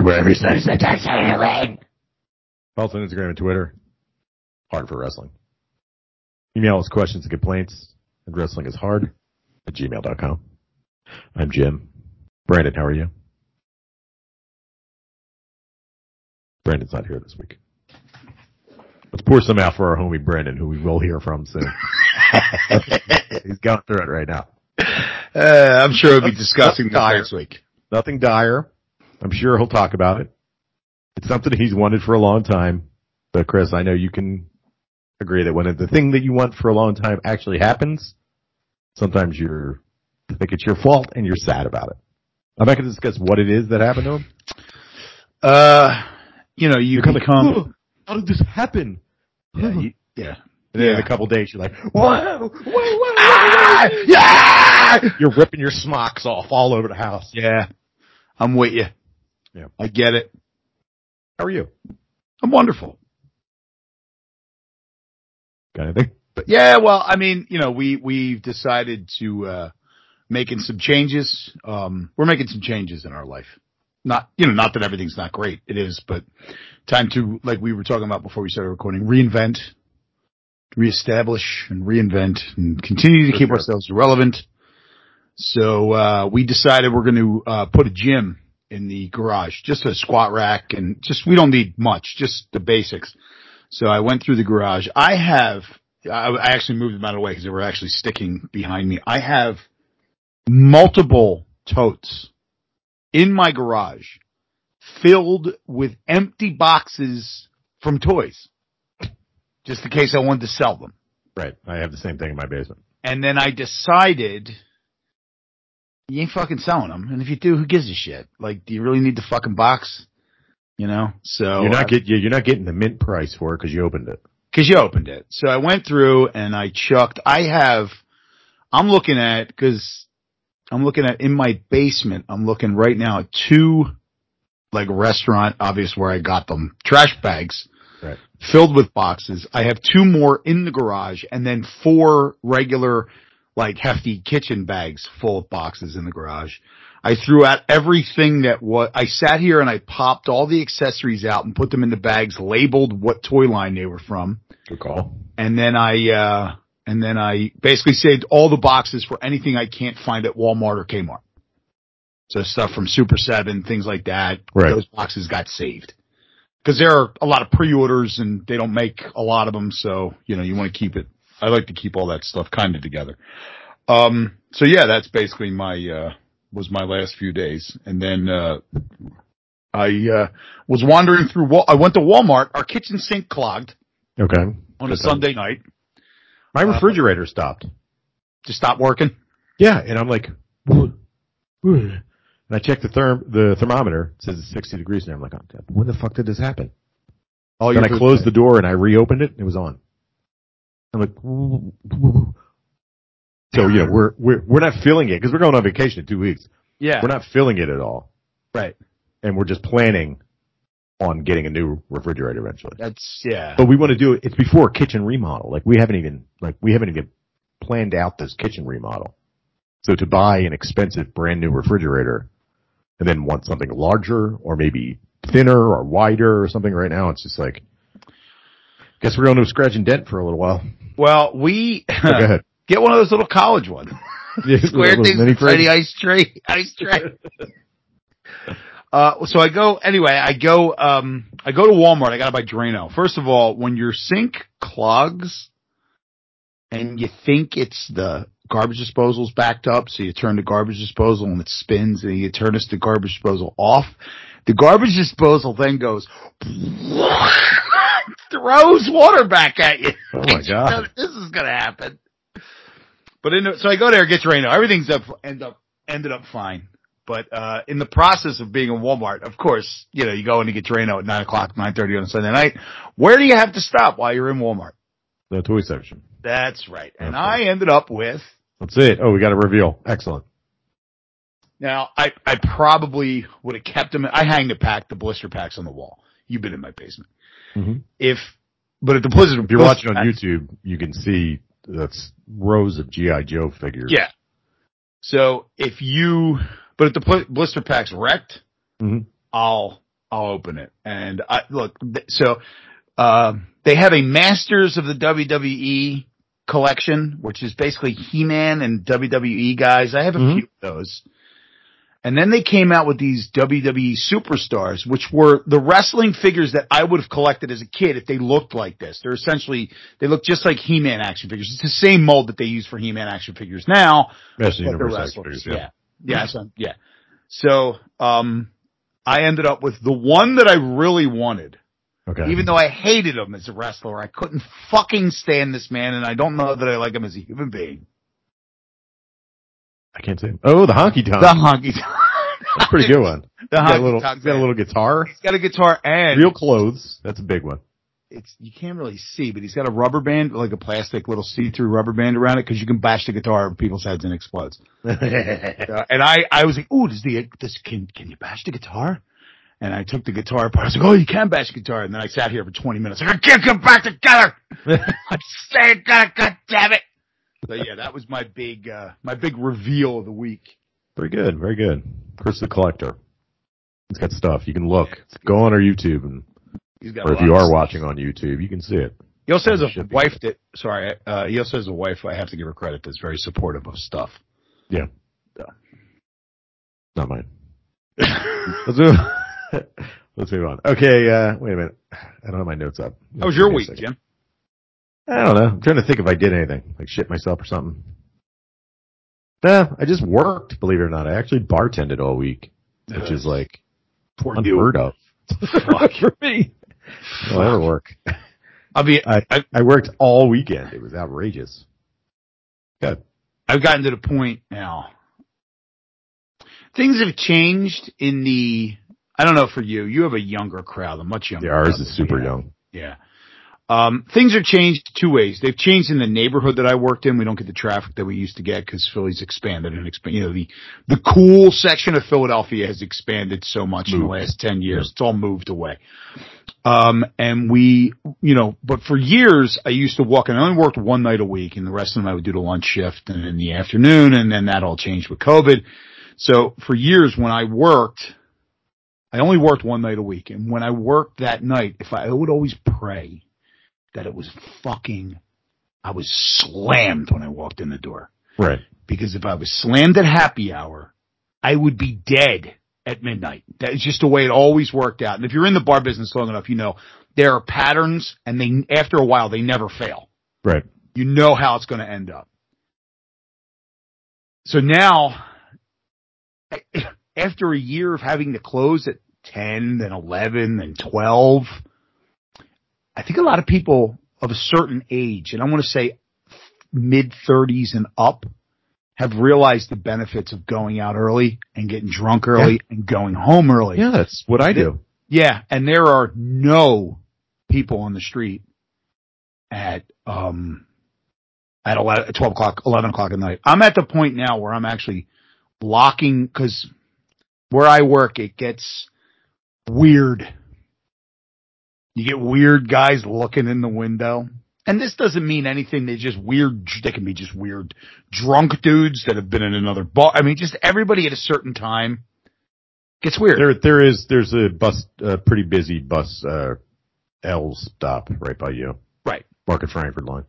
Wrestling is hard wherever you start to. Also on Instagram and Twitter. Hard for wrestling. Email us questions and complaints wrestling at wrestlinghard at gmail.com. I'm Jim. Brandon, how are you? Brandon's not here this week. Let's pour some out for our homie Brandon, who we will hear from soon. He's going through it right now. Uh, I'm sure we'll be discussing this dire. next week. Nothing dire. I'm sure he'll talk about it. It's something he's wanted for a long time. But Chris, I know you can agree that when the thing that you want for a long time actually happens, sometimes you're think it's your fault and you're sad about it. I'm not going to discuss what it is that happened to him. Uh, you know, you You're kind of become, like, "Oh, how did this happen? yeah, you- yeah. And then in a couple days, you're like, whoa, whoa, whoa, whoa, Ah, whoa. yeah, You're ripping your smocks off all over the house. yeah. I'm with you. Yeah. I get it. How are you? I'm wonderful. Got anything? But yeah, well, I mean, you know, we, we've decided to, uh, making some changes. Um, we're making some changes in our life. Not, you know, not that everything's not great. It is, but time to, like we were talking about before we started recording, reinvent, reestablish and reinvent and continue to keep ourselves relevant. So, uh, we decided we're going to, uh, put a gym in the garage, just a squat rack and just, we don't need much, just the basics. So I went through the garage. I have, I, actually moved them out of the way because they were actually sticking behind me. I have multiple totes in my garage filled with empty boxes from toys. Just in case I wanted to sell them. Right. I have the same thing in my basement. And then I decided you ain't fucking selling them. And if you do, who gives a shit? Like, do you really need the fucking box? You know? So you're not I- get you're not getting the mint price for it because you opened it. Cause you opened it. So I went through and I chucked, I have, I'm looking at, cause I'm looking at in my basement, I'm looking right now at two, like restaurant, obvious where I got them, trash bags Right. filled with boxes. I have two more in the garage and then four regular, like hefty kitchen bags full of boxes in the garage. I threw out everything that was, I sat here and I popped all the accessories out and put them in the bags labeled what toy line they were from. Good call. And then I, uh, and then I basically saved all the boxes for anything I can't find at Walmart or Kmart. So stuff from Super 7, things like that. Right. Those boxes got saved. Cause there are a lot of pre-orders and they don't make a lot of them. So, you know, you want to keep it. I like to keep all that stuff kind of together. Um, so yeah, that's basically my, uh, was my last few days. And then, uh, I, uh, was wandering through, Wal- I went to Walmart. Our kitchen sink clogged Okay. on a Good time. Sunday night. My Uh, refrigerator stopped. Just stopped working. Yeah, and I'm like, "What?" and I checked the therm the thermometer. It says it's 60 degrees, and I'm like, oh, when the fuck did this happen? Oh, then I closed the door and I reopened it, and it was on. I'm like, "Woo, woo, woo." so know, we're we're we're not feeling it because we're going on vacation in two weeks. Yeah. We're not feeling it at all, right. and we're just planning on getting a new refrigerator eventually. That's yeah. But we want to do it. It's before a kitchen remodel. Like we haven't even like we haven't even planned out this kitchen remodel. So to buy an expensive brand new refrigerator and then want something larger or maybe thinner or wider or something right now, it's just like, guess we're going to scratch and dent for a little while. Well, we ahead. get one of those little college ones. Square things, fridge. tiny ice tray, ice tray. Uh, so I go anyway. I go. Um, I go to Walmart. I gotta buy Drano. First of all, when your sink clogs, and you think it's the garbage disposal's backed up, so you turn the garbage disposal and it spins, and you turn this the garbage disposal off. The garbage disposal then goes throws water back at you. Oh my God. This is gonna happen. But in so I go there, get Drano. Everything's up, end up, ended up fine. But, uh, in the process of being in Walmart, of course, you know, you go in to get Drano at nine o'clock, nine thirty on a Sunday night. Where do you have to stop while you're in Walmart? The toy section. That's right. And Okay. I ended up with, That's it. Oh, we got a reveal. Excellent. now I, I probably would have kept them. I hang the pack, the blister packs on the wall. You've been in my basement. Mhm. If, but if the blister, If you're watching on YouTube, you can see that's rows of GI Joe figures. Yeah. So if you, but if the blister pack's wrecked, Mhm. I'll I'll open it. And I look, so uh, they have a Masters of the WWE collection, which is basically He-Man and WWE guys. I have a Mhm. few of those. And then they came out with these WWE superstars, which were the wrestling figures that I would have collected as a kid if they looked like this. They're essentially, they look just like He-Man action figures. It's the same mold that they use for He-Man action figures now, Master but they're Universe wrestlers. Figures, Yeah. yeah. Yeah. So, yeah. So, um, I ended up with the one that I really wanted. Okay. Even though I hated him as a wrestler, I couldn't fucking stand this man and I don't know that I like him as a human being. I can't say. Oh, the honky tonk. The honky tonk. That's a pretty good one. The He's got a honky little, tonk he's got a little guitar. He's got a guitar and Real clothes. That's a big one. it's you can't really see, but he's got a rubber band, like a plastic little see-through rubber band around it, because you can bash the guitar over people's heads and it explodes. Uh, and I, I was like, "Ooh, does the this can can you bash the guitar?" And I took the guitar apart. I was like, "Oh, you can bash the guitar." And then I sat here for 20 minutes, like, "I can't get back together." I'm saying, God, God damn it! So yeah, that was my big, uh my big reveal of the week. Very good. Very good. Chris the Collector. He's got stuff. You can look. Go on our YouTube and, He's got. or if you are watching on YouTube, you can see it. he also has a wife that. Sorry, uh, he also has a wife. I have to give her credit. That's very supportive of stuff. Yeah. Yeah. Not mine. Let's move, let's move on. Okay, uh, wait a minute. I don't have my notes up. How was your Give me a week. Jim? I don't know. I'm trying to think if I did anything, like shit myself or something. Nah, I just worked, believe it or not. I actually bartended all week, which is like Poor unheard of Fuck for me. I'll ever work. I'll be. I, I, I worked all weekend. It was outrageous. Good. I've gotten to the point now. Things have changed in the. I don't know for you. You have a younger crowd, a much younger. Yeah, ours is super young. Yeah. Um, things are changed two ways. They've changed in the neighborhood that I worked in. We don't get the traffic that we used to get because Philly's expanded and expand. You know, the the cool section of Philadelphia has expanded so much in the last ten years. It's all moved away. Um, and we, you know, but for years I used to walk and I only worked one night a week, and the rest of them I would do the lunch shift and in the afternoon, and then that all changed with COVID. So for years when I worked, I only worked one night a week, and when I worked that night, if I, I would always pray that it was fucking, I was slammed when I walked in the door. Right. Because if I was slammed at happy hour, I would be dead at midnight. That is just the way it always worked out. And if you're in the bar business long enough, you know there are patterns and they, after a while, they never fail. Right. You know how it's going to end up. So now, after a year of having to close at 10, then 11, then 12, I think a lot of people of a certain age, and I want to say mid 30s and up, have realized the benefits of going out early and getting drunk early and going home early. Yeah, that's what I do. Yeah, and there are no people on the street at um at 11, at 12 o'clock, 11 o'clock at night. I'm at the point now where I'm actually blocking because where I work, it gets weird. You get weird guys looking in the window. And this doesn't mean anything. They're just weird. They can be just weird drunk dudes that have been in another bar. I mean, just everybody at a certain time gets weird. There, there is, there's a bus, a pretty busy bus, uh, L stop right by you. Right. Market Frankford line.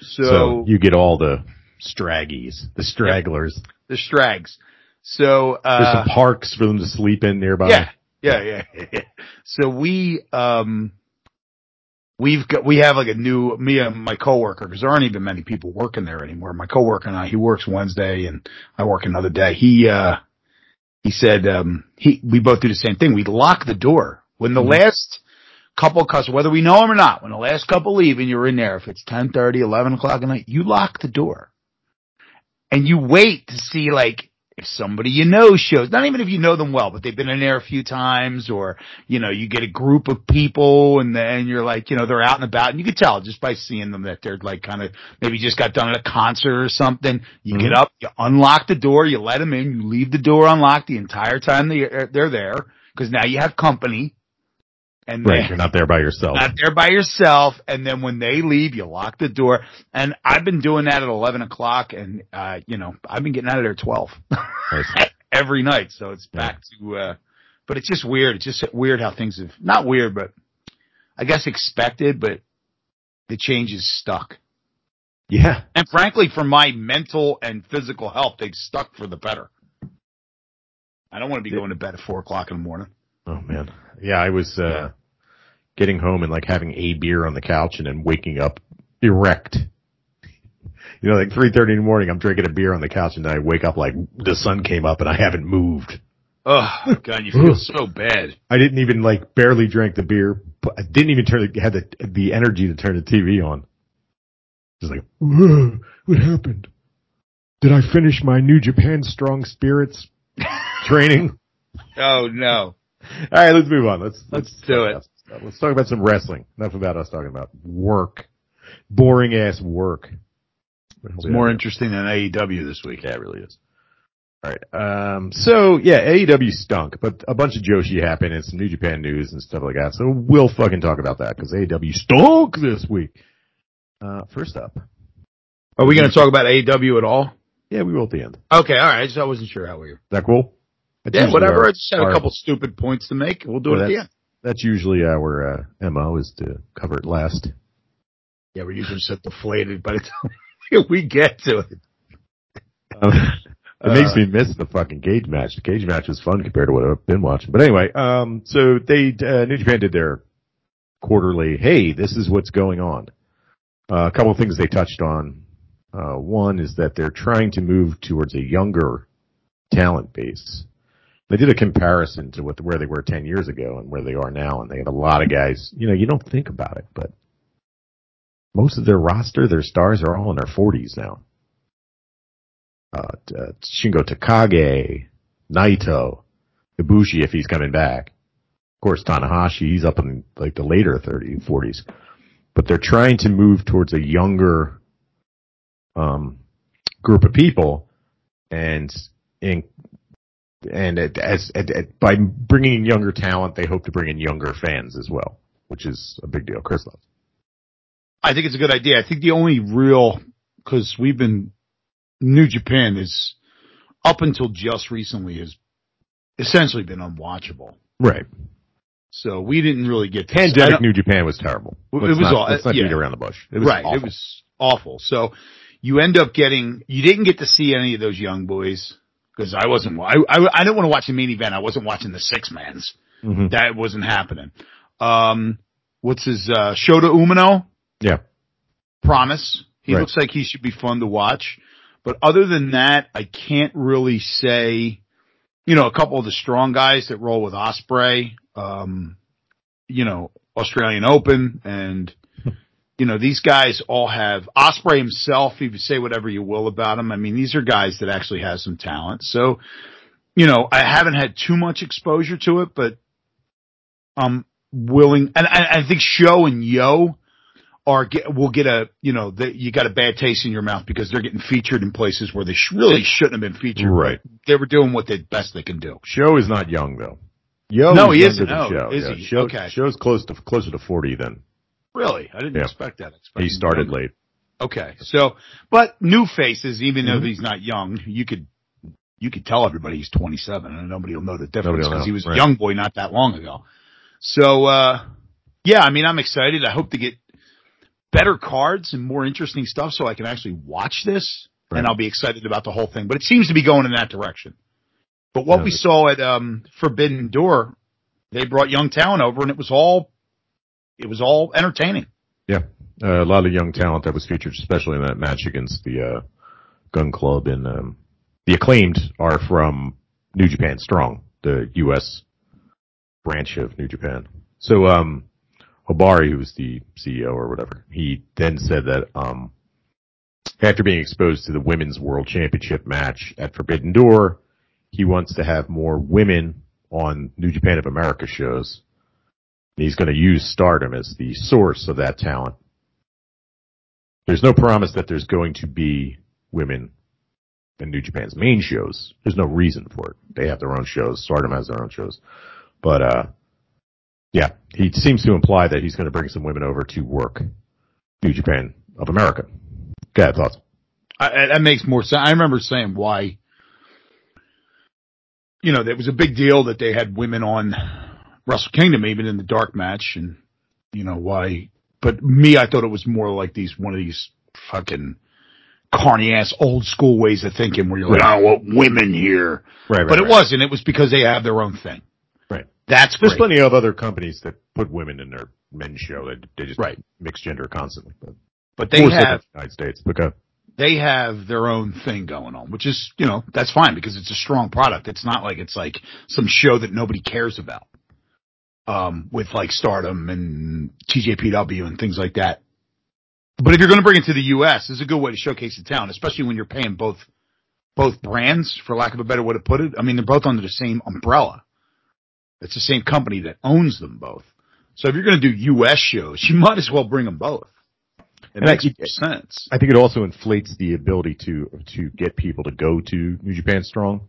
so, So, you get all the straggies, the stragglers. the Strags. So, There's uh, some parks for them to sleep in nearby. yeah, yeah, yeah, yeah. So we, um, we've got, we have like a new, me and my coworker, cause there aren't even many people working there anymore. My coworker and I, he works Wednesday and I work another day. He, uh, he said, um, he, we both do the same thing. We lock the door when the Mhm. last couple customers, whether we know them or not, when the last couple leave and you're in there, if it's 10, 11 o'clock at night, you lock the door and you wait to see like, if somebody you know shows, not even if you know them well, but they've been in there a few times or, you know, you get a group of people and then you're like, you know, they're out and about and you can tell just by seeing them that they're like kind of, maybe just got done at a concert or something. You get Mhm. up, you unlock the door, you let them in, you leave the door unlocked the entire time they're, they're there because now you have company. And Right. then- You're not there by yourself. not there by yourself. And then when they leave, you lock the door. And I've been doing that at 11 o'clock and, uh, you know, I've been getting out of there at 12 every night. So it's back to, uh, but it's just weird. It's just weird how things have not weird, but I guess expected, but the change is stuck. Yeah. And frankly, for my mental and physical health, they've stuck for the better. I don't want to be going to bed at four o'clock in the morning. Oh man. Yeah, I was uh Yeah. getting home and like having a beer on the couch and then waking up erect. You know, like three thirty in the morning, I'm drinking a beer on the couch and then I wake up like the sun came up and I haven't moved. Oh God, you feel so bad. I didn't even like barely drink the beer. But I didn't even turn the, had the the energy to turn the TV on. Just like, what happened? Did I finish my New Japan Strong Spirits training? Oh no. All right, let's move on. Let's Let's let's do it. about some stuff. Let's talk about some wrestling. Enough about us talking about work, boring ass work. What the hell It's more interesting than AEW this week. Yeah, it really is. All right. Um, so yeah, AEW stunk, but a bunch of Joshi happened and some New Japan news and stuff like that. So we'll fucking talk about that because AEW stunk this week. Uh, first up. Are we going to talk about AEW at all? Yeah, we will at the end. Okay, all right. So I wasn't sure how we were. Is that cool? That's Yeah, whatever. our- I just had a couple stupid points to make. We'll do Well, it the that's- usually our uh, mo is to cover it last. Yeah, we're usually so deflated by the time we get to it. Um, it makes Uh, me miss the fucking cage match. The cage match was fun compared to what I've been watching. But anyway, um, so they uh, New Japan did their quarterly. Hey, this is what's going on. Uh, a couple of things they touched on. Uh, one is that they're trying to move towards a younger talent base. They did a comparison to what where they were ten years ago and where they are now, and they have a lot of guys. You know, you don't think about it, but most of their roster, their stars, are all in their forties now uh, uh, Shingo Takagi, Naito, Ibushi if he's coming back. Of course, Tanahashi, he's up in like the later 30s, 40s. But they're trying to move towards a younger um, group of people, and in and it, as it, it- by bringing in younger talent, they hope to bring in younger fans as well, which is a big deal. Chris loves. I think it's a good idea. I think the only real, cause we've been, New Japan is, up until just recently has essentially been unwatchable. Right. So we didn't really get to Pandemic New Japan was terrible. It Let's was not, all- let's not yeah. beat around the bush. It was right. awful. It was awful. So you end up getting, you didn't get to see any of those young boys because I wasn't, I, I, I didn't want to watch the main event. I wasn't watching the six mans. Mhm. That wasn't happening. Um, what's his, uh, Shota Umino? Yeah. Promise. He Right. looks like he should be fun to watch. But other than that, I can't really say, you know, a couple of the strong guys that roll with Ospreay, um, you know, Australian Open and, you know, these guys all have Ospreay himself. You say whatever you will about him. I mean, these are guys that actually have some talent. So, you know, I haven't had too much exposure to it, but I'm willing, and I, I think Show and Yo are get, will get a, you know, the, you got a bad taste in your mouth because they're getting featured in places where they sh- really shouldn't have been featured. Right. They were doing what they best they can do. Show is not young though. Yo No, he isn't. Oh, Show. is yeah. he? Show, Okay. Show's close to closer to forty than Really? I didn't Yeah. expect that. I expected he started late. Okay. So, but new faces, even though Mhm. he's not young, you could, you could tell everybody he's 27 and nobody will know the difference because he was right. a young boy not that long ago. So, uh, yeah, I mean, I'm excited. I hope to get better cards and more interesting stuff so I can actually watch this Right. and I'll be excited about the whole thing, but it seems to be going in that direction. But what Yeah, we saw at, um, Forbidden Door, they brought young talent over and it was all, it was all entertaining. Yeah, uh, a lot of young talent that was featured, especially in that match against the uh, Gunn Club. And um, the acclaimed are from New Japan Strong, the U.S. branch of New Japan. So um, Ohbari, was the CEO or whatever, he then said that um, after being exposed to the Women's World Championship match at Forbidden Door, he wants to have more women on New Japan of America shows. He's going to use Stardom as the source of that talent. There's no promise that there's going to be women in New Japan's main shows. There's no reason for it. They have their own shows. Stardom has their own shows. But, uh, yeah, he seems to imply that he's going to bring some women over to work New Japan of America. Go ahead, thoughts? I, that makes more sense. I remember saying why you know, it was a big deal that they had women on Wrestle Kingdom, even in the dark match, and you know why. But me, I thought it was more like these one of these fucking carny ass old school ways of thinking, where you're like, I want women here, Right, right. but it right. wasn't. It was because they have their own thing. Right. That's There's great. plenty of other companies that put women in their men's show that they just Right. mix gender constantly. But But they more so than have the United States. Because they have their own thing going on, which is, you know, that's fine because it's a strong product. It's not like it's like some show that nobody cares about. Um, with like Stardom and TJPW and things like that. But if you're going to bring it to the U.S., it's a good way to showcase the town, especially when you're paying both, both brands, for lack of a better way to put it. I mean, they're both under the same umbrella. It's the same company that owns them both. So if you're going to do U.S. shows, you might as well bring them both. It And I- makes sense. I think it also inflates the ability to to get people to go to New Japan Strong.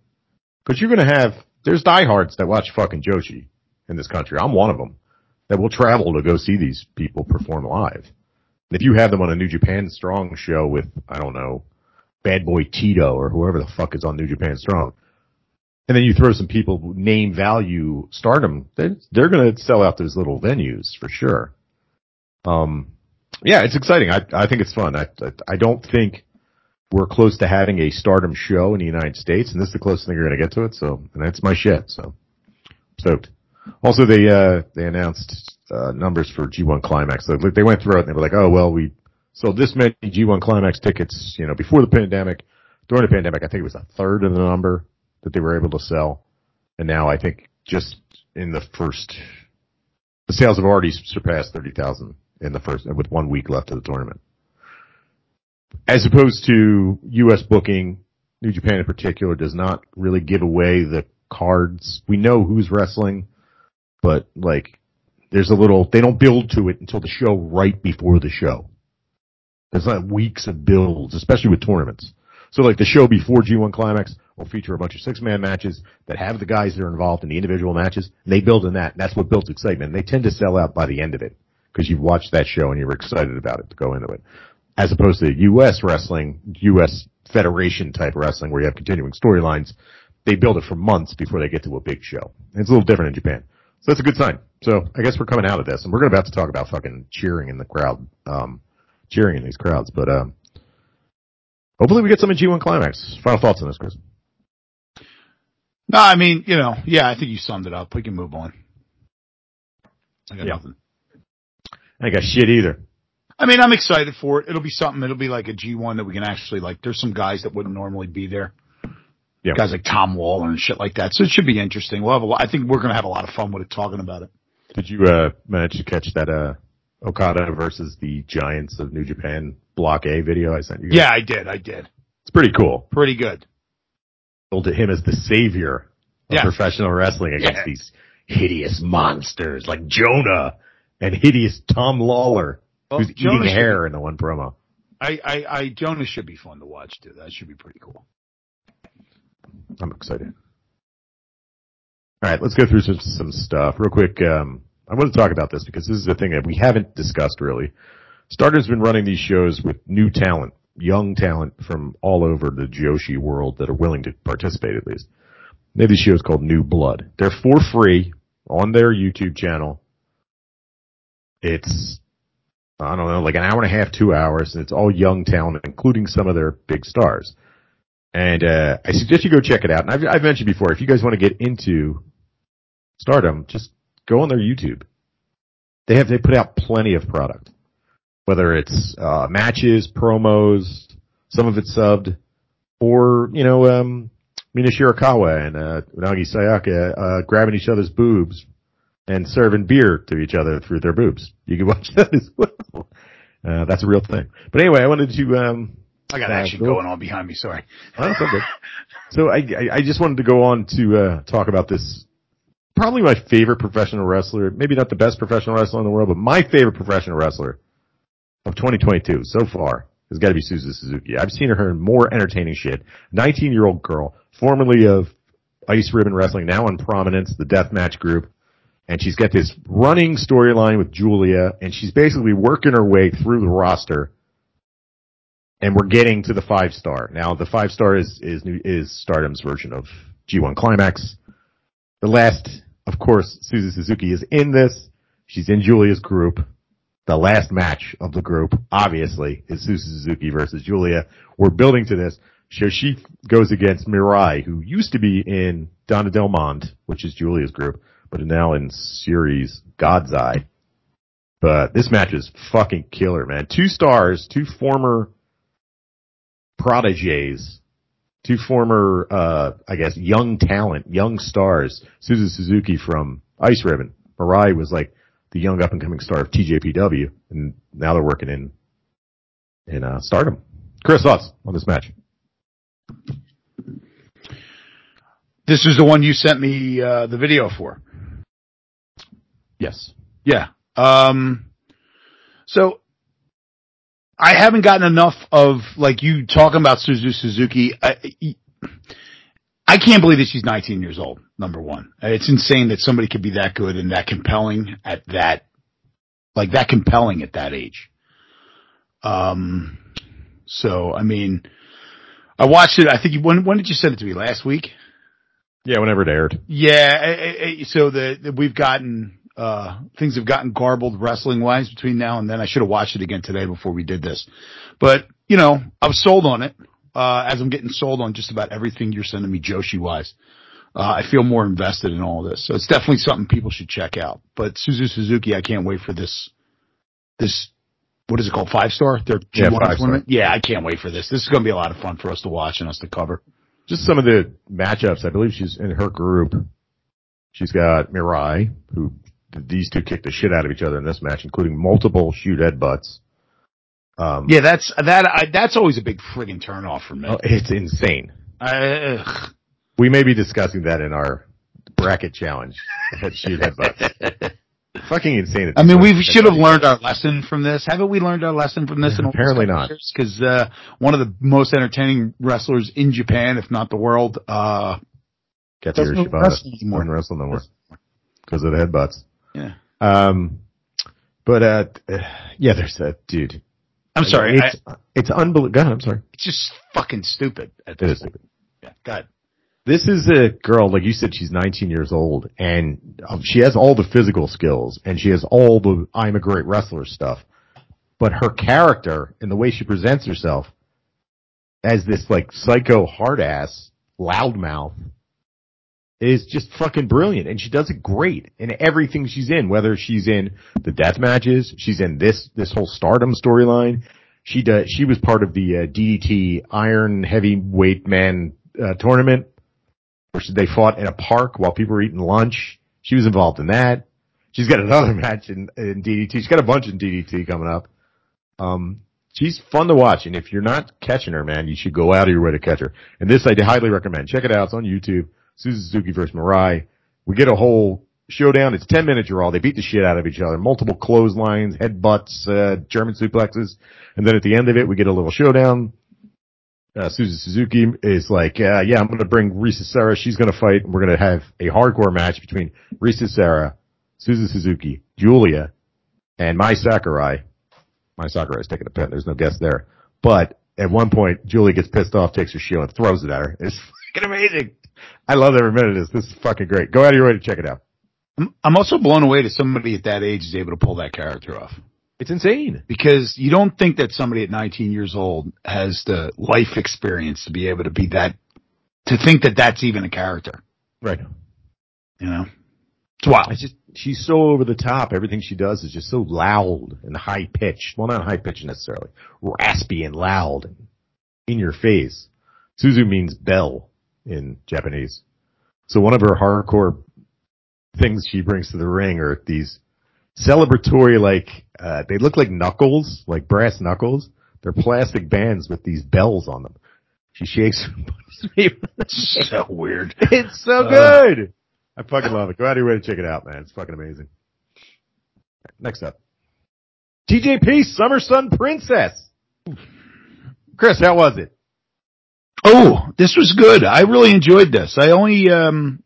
Because you're going to have there's diehards that watch fucking Joshi in this country. I'm one of them that will travel to go see these people perform live. If you have them on a New Japan Strong show with I don't know Bad Boy Tito or whoever the fuck is on New Japan Strong, and then you throw some people name value Stardom, they're, they're going to sell out those little venues for sure. Um, yeah, it's exciting. I I think it's fun. I I, I don't think we're close to having a Stardom show in the United States, and this is the closest thing you're going to get to it. So, and that's my shit. So, stoked. Also, they uh they announced uh numbers for G1 Climax. So they went through it and they were like, oh well, we sold this many G1 Climax tickets, you know, before the pandemic. During the pandemic, I think it was a third of the number that they were able to sell, and now I think just in the first, the sales have already surpassed thirty thousand in the first with one week left of the tournament. As opposed to U.S. booking, New Japan in particular does not really give away the cards. We know who's wrestling, but like there's a little they don't build to it until the show right before the show. There's not weeks of builds, especially with tournaments. So like the show before G1 Climax will feature a bunch of six man matches that have the guys that are involved in the individual matches. And they build in that. And that's what builds excitement. And they tend to sell out by the end of it because you've watched that show and you're excited about it to go into it. As opposed to U.S. wrestling, U.S. Federation type wrestling where you have continuing storylines. They build it for months before they get to a big show. It's a little different in Japan. So that's a good sign. So I guess we're coming out of this and we're about to talk about fucking cheering in the crowd, um, cheering in these crowds. But, um, hopefully we get some in G1 Climax. Final thoughts on this, Chris? No, I mean, you know, yeah, I think you summed it up. We can move on. I got Yeah. nothing. I got shit either. I mean, I'm excited for it. It'll be something. It'll be like a G1 that we can actually like. There's some guys that wouldn't normally be there. Yeah. Guys like Tom Lawlor and shit like that. So it should be interesting. We'll have a lot. I think we're gonna have a lot of fun with it, talking about it. Did you uh, manage to catch that uh, Okada versus the Giants of New Japan Block A video I sent you? guys? Yeah, I did. I did. it's pretty cool. Pretty good. Sold to him as the savior of Yeah. professional wrestling against Yeah. these hideous monsters like Jonah and hideous Tom Lawlor, Well, who's Jonah eating hair in the one promo. I, I, I, Jonas should be fun to watch too. That should be pretty cool. I'm excited. All right, let's go through some, some stuff real quick. Um, I want to talk about this because this is a thing that we haven't discussed really. Stardom's been running these shows with new talent, young talent from all over the Joshi world that are willing to participate at least. They have these shows called New Blood. They're for free on their YouTube channel. It's, I don't know, like an hour and a half, two hours, and it's all young talent, including some of their big stars. And uh, I suggest you go check it out. And I've, I've mentioned before, if you guys want to get into Stardom, just go on their YouTube. They have they put out plenty of product, whether it's uh, matches, promos, some of it subbed, or you know, um, Mina Shirakawa and uh, Unagi Sayaka uh, grabbing each other's boobs and serving beer to each other through their boobs. You can watch that as well. Uh, that's a real thing. But anyway, I wanted to um, I got Uh, action Bill? going on behind me. Sorry. That's good. So I, I, I just wanted to go on to uh, talk about this. Probably my favorite professional wrestler. Maybe not the best professional wrestler in the world, but my favorite professional wrestler of 2022 so far has got to be Suzu Suzuki. I've seen her in more entertaining shit. 19 year old girl, formerly of Ice Ribbon Wrestling, now in Prominence, the Deathmatch Group. And she's got this running storyline with Julia, and she's basically working her way through the roster and we're getting to the five star now. The five star is is is Stardom's version of G1 Climax. the last, of course, Suzu Suzuki is in this. She's in Julia's group. The last match of the group, obviously, is Suzu Suzuki versus Julia. We're building to this. So she goes against Mirai, who used to be in Donna Del Mondo, which is Julia's group, but now in Syuri's God's Eye. But this match is fucking killer, man. Two stars, two former prodigies, two former, uh, I guess, young talent, young stars. Suzu Suzuki from Ice Ribbon. Mirai was like the young up and coming star of TJPW, and now they're working in in uh, Stardom. Chris, thoughts on this match? This is the one you sent me uh, the video for. Yes. Yeah. Um, so I haven't gotten enough of like you talking about Suzu Suzuki. I, I can't believe that she's 19 years old. Number one, it's insane that somebody could be that good and that compelling at that, like that compelling at that age. Um, so I mean, I watched it. I think you, when when did you send it to me? Last week. Yeah, whenever it aired. Yeah. So the, the we've gotten uh, things have gotten garbled wrestling wise between now and then. I should have watched it again today before we did this, but you know, I was sold on it, uh, as I'm getting sold on just about everything you're sending me Joshi wise. Uh, I feel more invested in all this. So it's definitely something people should check out. But Suzu Suzuki, I can't wait for this, this, what is it called? Five star? Their Yeah, G1 five tournament? Yeah, I can't wait for this. This is going to be a lot of fun for us to watch and us to cover. Just some of the matchups. I believe she's in her group. She's got Mirai, who these two kicked the shit out of each other in this match, including multiple shoot headbutts. Um, Yeah, that's, that, I, that's always a big friggin' turnoff for me. oh, it's insane. I, ugh. We may be discussing that in our bracket challenge. That shoot headbutts. Fucking insane. I mean, we should have learned our lesson from this. Haven't we learned our lesson from this? in Apparently not. Because uh, one of the most entertaining wrestlers in Japan, if not the world, uh, Katsuyori doesn't wrestle anymore. doesn't wrestle no more because of the headbutts. Yeah. Um, but uh, yeah, there's that dude. I'm sorry. I, It's it's unbelievable. Go ahead. I'm sorry. it's just fucking stupid. At this is point. stupid. Yeah. God. This is a girl, like you said, she's 19 years old, and um, she has all the physical skills, and she has all the "I'm a great wrestler" stuff. But her character and the way she presents herself as this like psycho hard ass loudmouth is just fucking brilliant, and she does it great in everything she's in. Whether she's in the death matches, she's in this this whole Stardom storyline. She does. She was part of the uh, DDT Iron Heavyweight Man uh, tournament where they fought in a park while people were eating lunch. She was involved in that. She's got another match in, in DDT. She's got a bunch in DDT coming up. Um, she's fun to watch, and if you're not catching her, man, you should go out of your way to catch her. And this I highly recommend. Check it out. It's on YouTube. Suzu Suzuki versus Mirai. We get a whole showdown. It's 10 minute draw. They beat the shit out of each other. Multiple clotheslines, headbutts, uh, German suplexes. And then at the end of it, we get a little showdown. Uh, Suzu Suzuki is like, uh, yeah, I'm going to bring Risa Sera. She's going to fight. And we're going to have a hardcore match between Risa Sera, Suzu Suzuki, Julia, and Mai Sakurai. Mai Sakurai is taking a pen. There's no guess there. But at one point, Julia gets pissed off, takes her shield, and throws it at her. It's fucking amazing. I love every minute of this. This is fucking great. Go out of your way to check it out. I'm, I'm also blown away that somebody at that age is able to pull that character off. It's insane. Because you don't think that somebody at 19 years old has the life experience to be able to be that, to think that that's even a character. Right. You know? It's wild. It's just, she's so over the top. Everything she does is just so loud and high pitched. Well, not high pitched necessarily. Raspy and loud and in your face. Suzu means bell in Japanese. So one of her hardcore things she brings to the ring are these celebratory, like, uh, they look like knuckles, like brass knuckles. They're plastic bands with these bells on them. She shakes so weird. It's so Uh, good. I fucking love it. Go out of your way to check it out, man. It's fucking amazing. Next up. TJP Summer Sun Princess. Chris, how was it? Oh, this was good. I really enjoyed this. I only, um,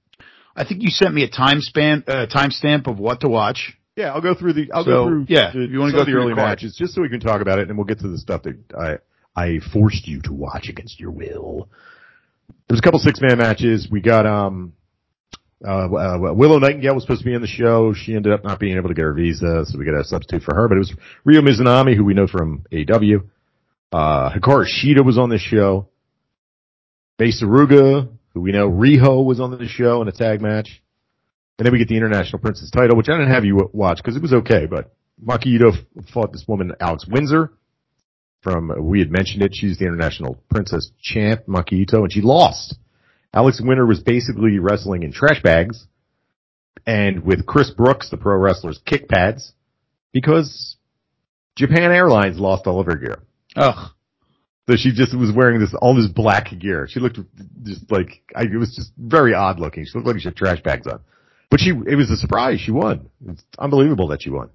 I think you sent me a time span, uh, timestamp of what to watch. Yeah, I'll go through the. I'll So, go through. yeah, the, if you wanna go of the early matches, just so we can talk about it, and we'll get to the stuff that I I forced you to watch against your will. There's a couple six man matches. We got um Uh, uh, Willow Nightingale was supposed to be in the show. She ended up not being able to get her visa, so we got a substitute for her. But it was Ryo Mizunami, who we know from AW. Uh, Hikaru Shida was on this show. Mei Suruga, who we know Riho was on the show in a tag match. And then we get the International Princess title, which I didn't have you watch because it was okay, but Maki Ito fought this woman, Alex Windsor, from, we had mentioned it, she's the International Princess champ, Maki Ito, and she lost. Alex Windsor was basically wrestling in trash bags and with Chris Brooks, the pro wrestler's kick pads, because Japan Airlines lost all of her gear. Ugh. So she just was wearing this all this black gear. She looked just like I, it was just very odd looking. She looked like she had trash bags on, but she it was a surprise. She won. It's unbelievable that she won.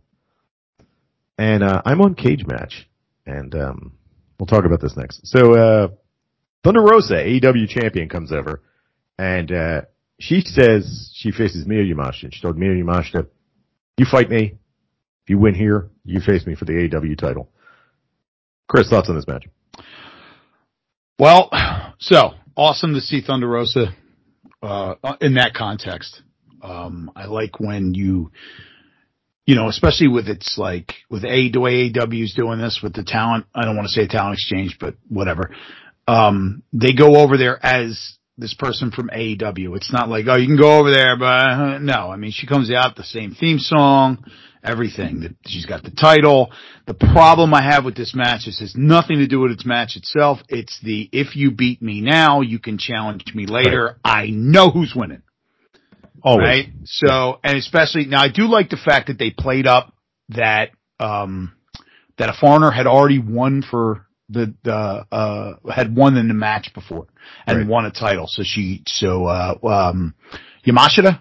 And uh, I'm on Cage Match, and um, we'll talk about this next. So uh, Thunder Rosa, AEW champion, comes over, and uh, she says she faces Miyu Yamashita. She told Miyu Yamashita, "You fight me. If you win here, you face me for the AEW title." Chris, thoughts on this match? Well, so awesome to see Thunder Rosa uh, in that context. Um, I like when you, you know, especially with it's like with A the way AEW's doing this with the talent. I don't want to say talent exchange, but whatever. Um, they go over there as this person from AEW. It's not like, oh, you can go over there, but uh, no. I mean, she comes out the same theme song, everything. That she's got the title. The problem I have with this match is has nothing to do with its match itself. It's the if you beat me now, you can challenge me later. I know who's winning. Always. Right. So, and especially now, I do like the fact that they played up that um that a foreigner had already won for the the uh had won in the match before and Right. won a title. So she so uh um Yamashita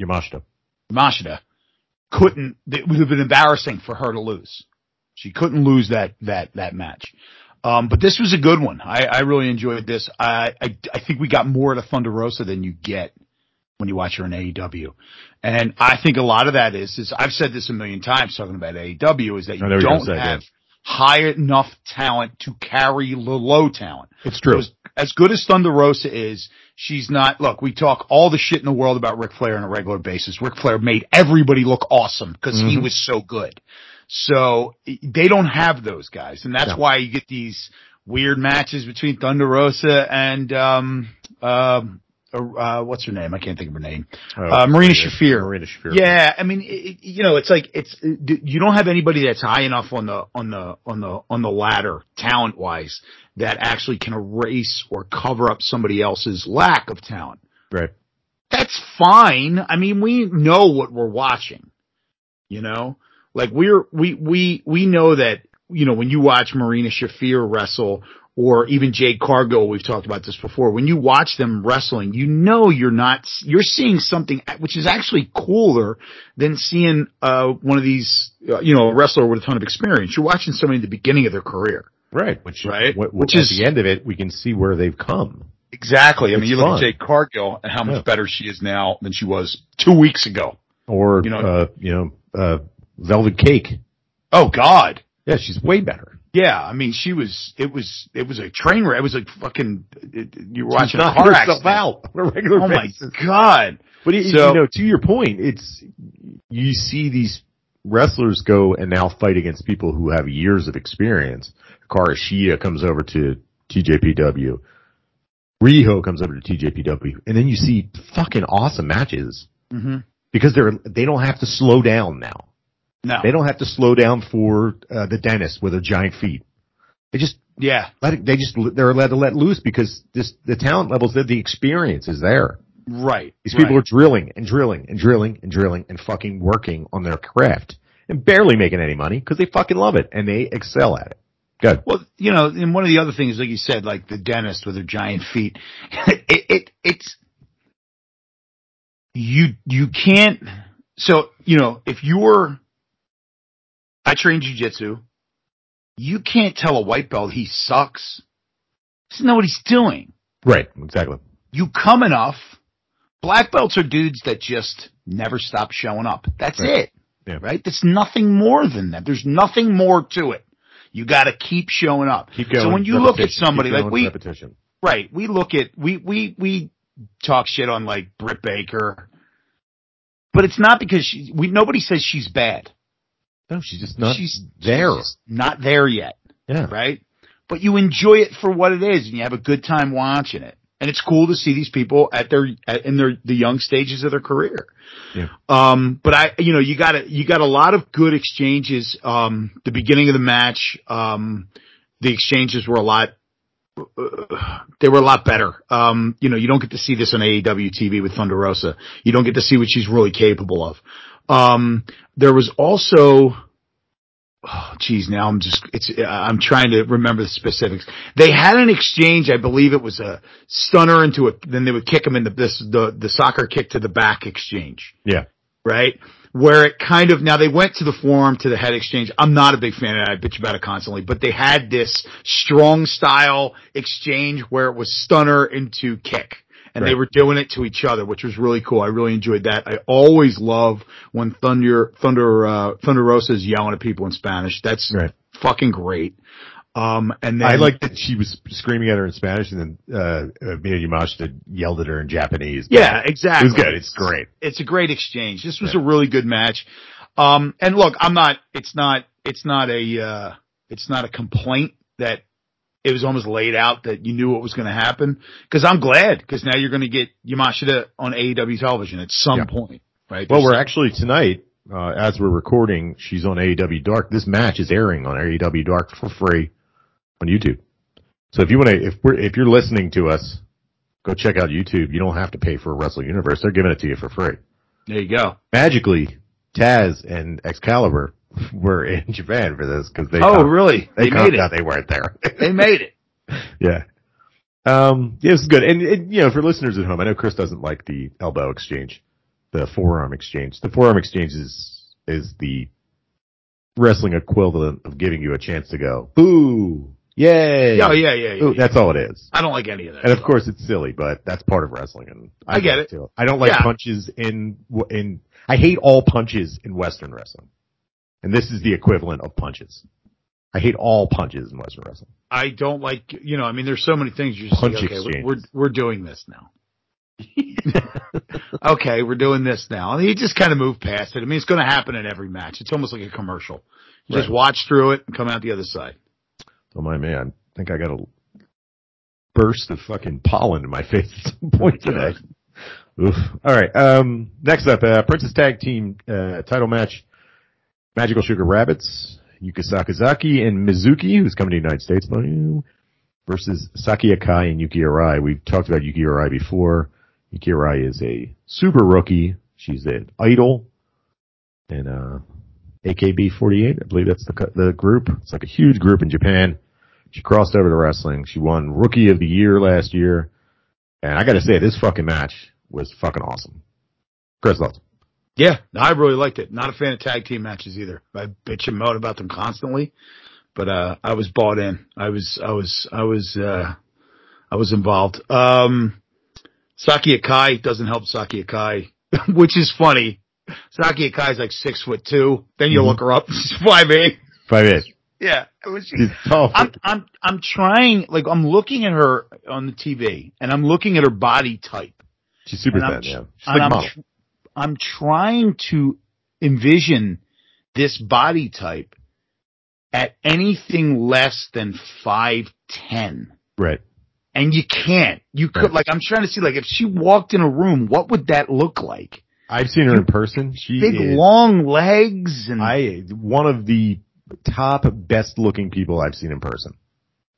Yamashita. Yamashita couldn't. It would have been embarrassing for her to lose. She couldn't lose that that that match. Um, but this was a good one. I, I really enjoyed this. I, I I think we got more out of Thunder Rosa than you get when you watch her in AEW. And I think a lot of that is, is I've said this a million times talking about AEW is that you I know what you're don't have high enough talent to carry the low talent. It's true. As, as good as Thunder Rosa is, she's not, look, we talk all the shit in the world about Ric Flair on a regular basis. Ric Flair made everybody look awesome because he Mhm. was so good. So they don't have those guys. And that's No. why you get these weird matches between Thunder Rosa and, um, um, uh, what's her name? I can't think of her name. Uh, Marina Shafir. Marina Shafir. Yeah, I mean, it- you know, it's like it's you don't have anybody that's high enough on the on the on the on the ladder talent wise that actually can erase or cover up somebody else's lack of talent. Right. That's fine. I mean, we know what we're watching. You know, like we're we we we know that you know when you watch Marina Shafir wrestle or even Jade Cargill, we've talked about this before. When you watch them wrestling, you know you're not you're seeing something which is actually cooler than seeing uh one of these uh, you know a wrestler with a ton of experience. You're watching somebody at the beginning of their career. Right. Which, Right. Which, Which at is- the end of it, we can see where they've come. Exactly. I It's mean, you look fun. at Jade Cargill and how much Yeah. better she is now than she was two weeks ago. Or, You know- uh, you know, uh, Velvet Cake. Oh God. Yeah, she's way better. Yeah, I mean, she was. It was. It was a train wreck. It was like fucking. It, you were watching a car accident. out on a regular Oh my basis. god! But it, So- you know, to your point, it's you see these wrestlers go and now fight against people who have years of experience. Hikaru Shida comes over to TJPW. Riho comes over to TJPW, and then you see fucking awesome matches hmm because they're they don't have to slow down now. No. They don't have to slow down for uh, the dentist with their giant feet. They just Yeah. let it, they just they're allowed to let loose because this the talent levels, the, the experience is there. Right. These right. people are drilling and drilling and drilling and drilling and fucking working on their craft and barely making any money because they fucking love it and they excel at it. Good. Well, you know, and one of the other things, like you said, like the dentist with her giant feet, it, it it's you you can't. So you know, if you're, I train jujitsu, you can't tell a white belt he sucks. He Doesn't know what he's doing. Right. Exactly. You come enough. Black belts are dudes that just never stop showing up. That's Right. it. Yeah. Right? There's nothing more than that. There's nothing more to it. You gotta keep showing up. Keep going. So when you look at somebody like we, repetition. right, we look at, we, we, we talk shit on like Britt Baker but it's not because she, we, nobody says she's bad. No, she's just not she's there. she's not there yet, yeah. right? But you enjoy it for what it is and you have a good time watching it. And it's cool to see these people at their, at, in their, the young stages of their career. Yeah. Um, but I, you know, you got a, you got a lot of good exchanges. Um, the beginning of the match, um, the exchanges were a lot, uh, they were a lot better. Um, you know, you don't get to see this on AEW TV with Thunder Rosa. You don't get to see what she's really capable of. Um, there was also, oh geez, now I'm just, it's, I'm trying to remember the specifics. They had an exchange, I believe it was a stunner into a, then they would kick him in the, this, the, the soccer kick to the back exchange Yeah. right? Where it kind of, now they went to the forum to the head exchange. I'm not a big fan of that. I bitch about it constantly, but they had this strong style exchange where it was stunner into kick. And they were doing it to each other, which was really cool. I really enjoyed that. I always love when Thunder, Thunder, uh, Thunder Rosa is yelling at people in Spanish. That's Right. fucking great. Um, and then I like that she was screaming at her in Spanish and then, uh, uh Miyu Yamashita yelled at her in Japanese. yeah, exactly. It was good. It's great. it's a great exchange. This was Yeah. a really good match. Um, and look, I'm not, it's not, it's not a, uh, it's not a complaint that it was almost laid out that you knew what was going to happen. Cause I'm glad cause now you're going to get Yamashita on AEW television at some Yeah. point, right? Well, we're actually tonight, uh, as we're recording, she's on AEW Dark. This match is airing on AEW Dark for free on YouTube. So if you want to, if we're, if you're listening to us, go check out YouTube. You don't have to pay for a Wrestle Universe. They're giving it to you for free. there you go. Magically, Taz and Excalibur were in Japan for this because they, Oh, really? they, They, made it. they weren't there. They made it. yeah. Um, yeah, this is good. And, and, you know, for listeners at home, I know Chris doesn't like the elbow exchange, the forearm exchange. The forearm exchange is, is the wrestling equivalent of giving you a chance to go, boo, yay. Oh, yeah, yeah, yeah. Ooh, that's all it is. I don't like any of that. And of course it's silly, but that's part of wrestling and I get it. Too. I don't like Yeah. punches in, in, I hate all punches in Western wrestling. And this is the equivalent of punches. I hate all punches in Western wrestling. I don't like, you know, I mean, there's so many things you just Punch say, okay, we're, we're, we're doing this now. okay, we're doing this now. And you just kind of move past it. I mean, it's going to happen in every match. It's almost like a commercial. You just watch through it and come out the other side. Oh my man, I think I got a burst of fucking pollen in my face at some point today. Oof. All right. Um, next up, uh, Princess Tag Team uh, title match: Magical Sugar Rabbits, Yuka Sakazaki and Mizuki, who's coming to the United States, versus Saki Akai and Yuki Arai. We've talked about Yuki Arai before. Yuki Arai is a super rookie. She's an idol, and uh, AKB48, I believe that's the the group. It's like a huge group in Japan. She crossed over to wrestling. She won Rookie of the Year last year, and I got to say, this fucking match was fucking awesome. Chris loved. Yeah, I really liked it. Not a fan of tag team matches either. I bitch and moan about them constantly, but uh I was bought in. I was I was I was uh I was involved. Um Saki Akai doesn't help Saki Akai, which is funny. Saki Akai's like six foot two. Then you Mhm. look her up, she's five eight. Five eight. Yeah, it was. I'm I'm I'm trying like I'm looking at her on the TV and I'm looking at her body type. She's super thin. Yeah, she's like I'm, model. I'm trying to envision this body type at anything less than five ten. Right. And you can't. You could Right. like I'm trying to see like if she walked in a room, what would that look like? I've seen her in person. She Big is long legs and I, I one of the top best looking people I've seen in person.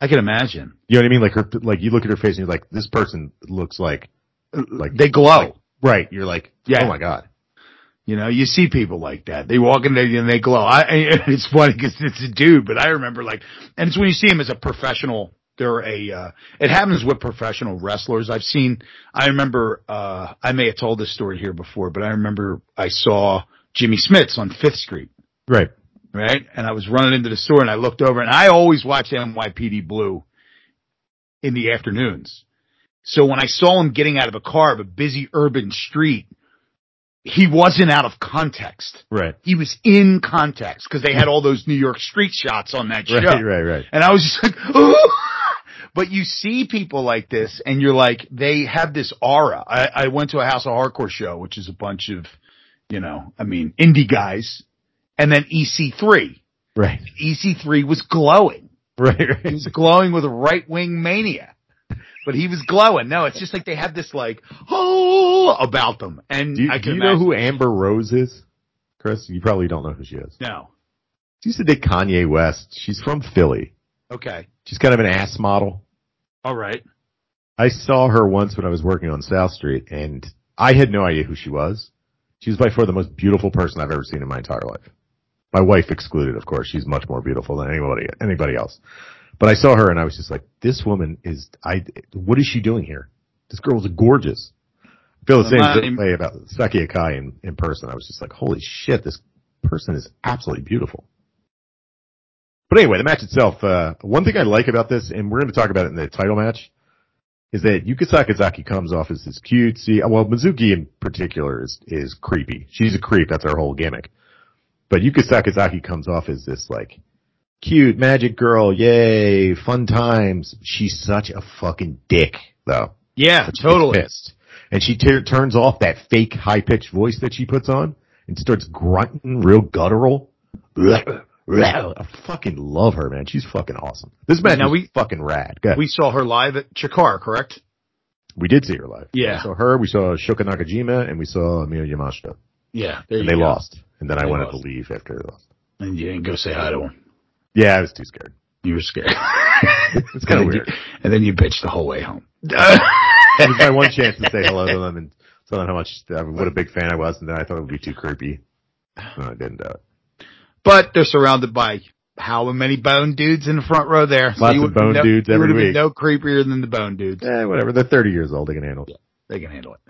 I can imagine. You know what I mean? Like her, like you look at her face and you're like, this person looks like, like They glow. like- right. You're like, Yeah. oh my god. You know, you see people like that. They walk in there and they glow. I, it's funny because it's a dude, but I remember like, and it's when you see him as a professional. They're a. Uh, it happens with professional wrestlers. I've seen. I remember. uh I may have told this story here before, but I remember I saw Jimmy Smits on Fifth Street, Right. right? And I was running into the store and I looked over and I always watch NYPD Blue in the afternoons. So when I saw him getting out of a car of a busy urban street, he wasn't out of context Right. he was in context because they had all those New York street shots on that show. Right. Right. Right. And I was just like, Ooh! but you see people like this and you're like, they have this aura. I, I went to a House of Hardcore show, which is a bunch of, you know, I mean, indie guys, and then EC3. Right. EC3 was glowing. Right. He was glowing with a right wing mania. But he was glowing. No, it's just like they have this like, oh, about them. And Do you, I do you know who Amber Rose is? Chris, you probably don't know who she is. No. She used to date Kanye West. She's from Philly. Okay. She's kind of an ass model. All right. I saw her once when I was working on South Street and I had no idea who she was. She was by far the most beautiful person I've ever seen in my entire life. My wife excluded, of course. She's much more beautiful than anybody, anybody else. But I saw her and I was just like, this woman is, I, what is she doing here? This girl's gorgeous. I feel the same way about Saki Akai in, in person. I was just like, holy shit, this person is absolutely beautiful. But anyway, the match itself, uh, one thing I like about this, and we're going to talk about it in the title match, is that Yuka Sakazaki comes off as this cutesy, well, Mizuki in particular is, is creepy. She's a creep. That's her whole gimmick. But Yuka Sakazaki comes off as this like cute magic girl. Yay. Fun times. She's such a fucking dick though. Yeah, gets totally. And she t- turns off that fake high pitched voice that she puts on and starts grunting real guttural. I fucking love her, man. She's fucking awesome. This man Now is we- fucking rad. We saw her live at Chikara, correct? We did see her live. Yeah. We saw her, we saw Shoko Nakajima, and we saw Miyu Yamashita. Yeah. There And they go. lost. And then I wanted lost. to leave after they lost. And you didn't go say hi to him. Yeah, I was too scared. You were scared. It's kind of weird. you- and then you bitched the whole way home. It was my one chance to say hello to them and tell them how much, uh, what a big fan I was, and then I thought it would be too creepy. No, I didn't do it. But they're surrounded by how many bone dudes in the front row there. Lots you of bone no, dudes every week. no creepier than the bone dudes. Eh, whatever. They're 30 years old. They can handle it. They can handle it.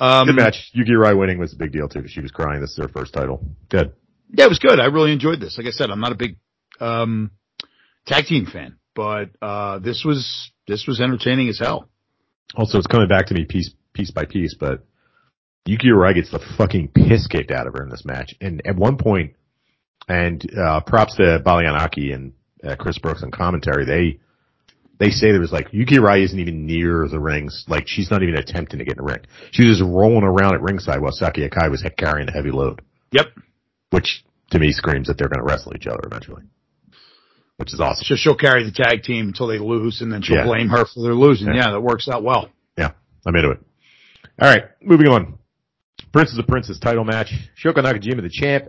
Um, Good match. Yuki Arai winning was a big deal too because she was crying. This is her first title. Good. Yeah, it was good. I really enjoyed this. Like I said, I'm not a big um, tag team fan, but uh, this was this was entertaining as hell. Also, it's coming back to me piece piece by piece, but Yuki Arai gets the fucking piss kicked out of her in this match. And at one point, and uh, props to Balianaki and uh, Chris Brooks on commentary, they they say there was like Yuki Arai isn't even near the rings, like she's not even attempting to get in the ring. She was just rolling around at ringside while Saki Akai was carrying the heavy load, Yep. which to me screams that they're going to wrestle each other eventually, which is awesome. So she'll carry the tag team until they lose, and then she'll Yeah. blame her for their losing. Yeah. Yeah, that works out well. Yeah, I'm into it. All right, moving on. Princess of Princess title match. Shoko Nakajima, the champ,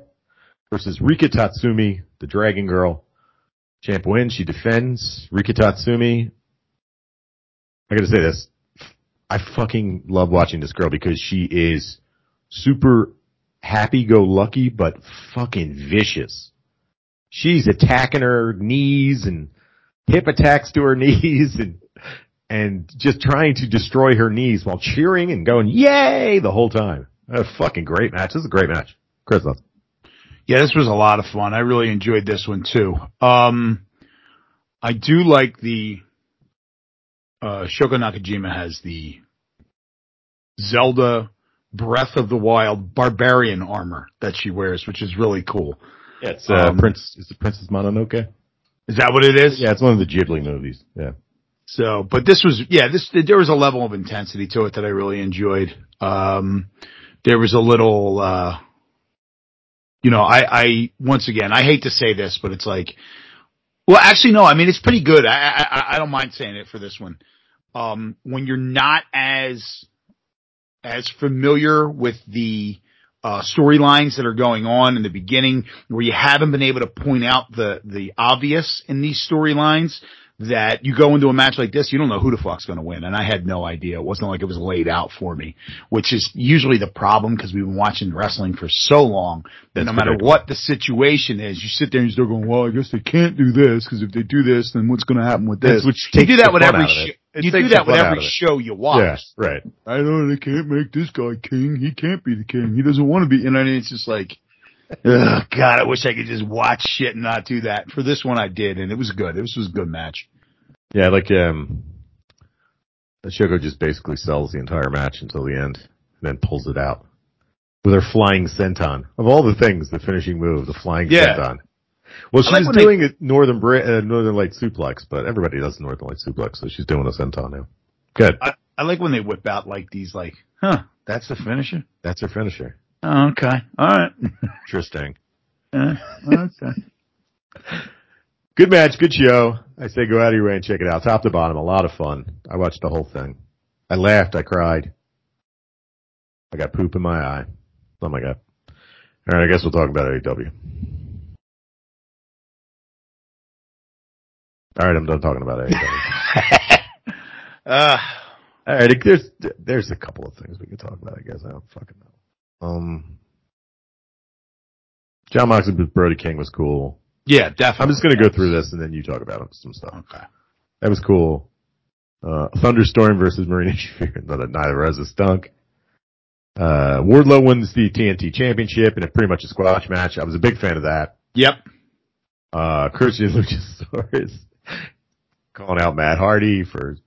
versus Rika Tatsumi, the Dragon Girl. Champ wins. She defends. Rika Tatsumi. I gotta say this. I fucking love watching this girl because she is super happy-go-lucky, but fucking vicious. She's attacking her knees and hip attacks to her knees and and just trying to destroy her knees while cheering and going, yay, the whole time. A fucking great match. This is a great match. Chris. Yeah, this was a lot of fun. I really enjoyed this one too. Um, I do like the uh, Shoko Nakajima has the Zelda Breath of the Wild barbarian armor that she wears, which is really cool. Yeah, it's uh, Um, Prince. Is it Princess Mononoke? Is that what it is? Yeah, it's one of the Ghibli movies. Yeah. So, but this was, yeah, this, there was a level of intensity to it that I really enjoyed. Um, there was a little, uh, you know, I, I, once again, I hate to say this, but it's like, well, actually, no, I mean, it's pretty good. I, I, I- I don't mind saying it for this one. Um, when you're not as, as familiar with the, uh, storylines that are going on in the beginning where you haven't been able to point out the, the obvious in these storylines that you go into a match like this, you don't know who the fuck's going to win. And I had no idea. It wasn't like it was laid out for me, which is usually the problem because we've been watching wrestling for so long that That's no matter what the situation is, you sit there and you start going, well, I guess they can't do this because if they do this, then what's going to happen with this? That's which you do that with every out of it. show. It You do that with every show you watch. Yeah, right. I know they can't make this guy king. He can't be the king. He doesn't want to be. You know, and it's just like, ugh, God, I wish I could just watch shit and not do that. For this one, I did, and it was good. This was a good match. Yeah, like, um, Shoko just basically sells the entire match until the end and then pulls it out with her flying senton. Of all the things, the finishing move, the flying Yeah. senton. Well, like she's they- doing a Northern Bra- uh, Northern Light suplex, but everybody does Northern Light suplex, so she's doing a senton now. Good. I, I like when they whip out like these, like, huh, that's the finisher. That's her finisher. Oh, okay. All right. Interesting. Uh, okay. Good match, good show. I say go out of your way and check it out. Top to bottom, a lot of fun. I watched the whole thing. I laughed, I cried. I got poop in my eye. Oh my god. Alright, I guess we'll talk about AEW. Alright, I'm done talking about AEW. uh, Alright, there's, there's a couple of things we can talk about, I guess. I don't fucking know. Um, John Moxley with Brody King was cool. yeah, definitely. I'm just gonna go through this and then you talk about some stuff. Okay. That was cool. Uh, Thunder Rosa versus Marina Shafir. Not neither of us a stunk. Uh, Wardlow wins the TNT championship in a pretty much a squash match. I was a big fan of that. Yep. Uh, Christian Luchasaurus calling out Matt Hardy for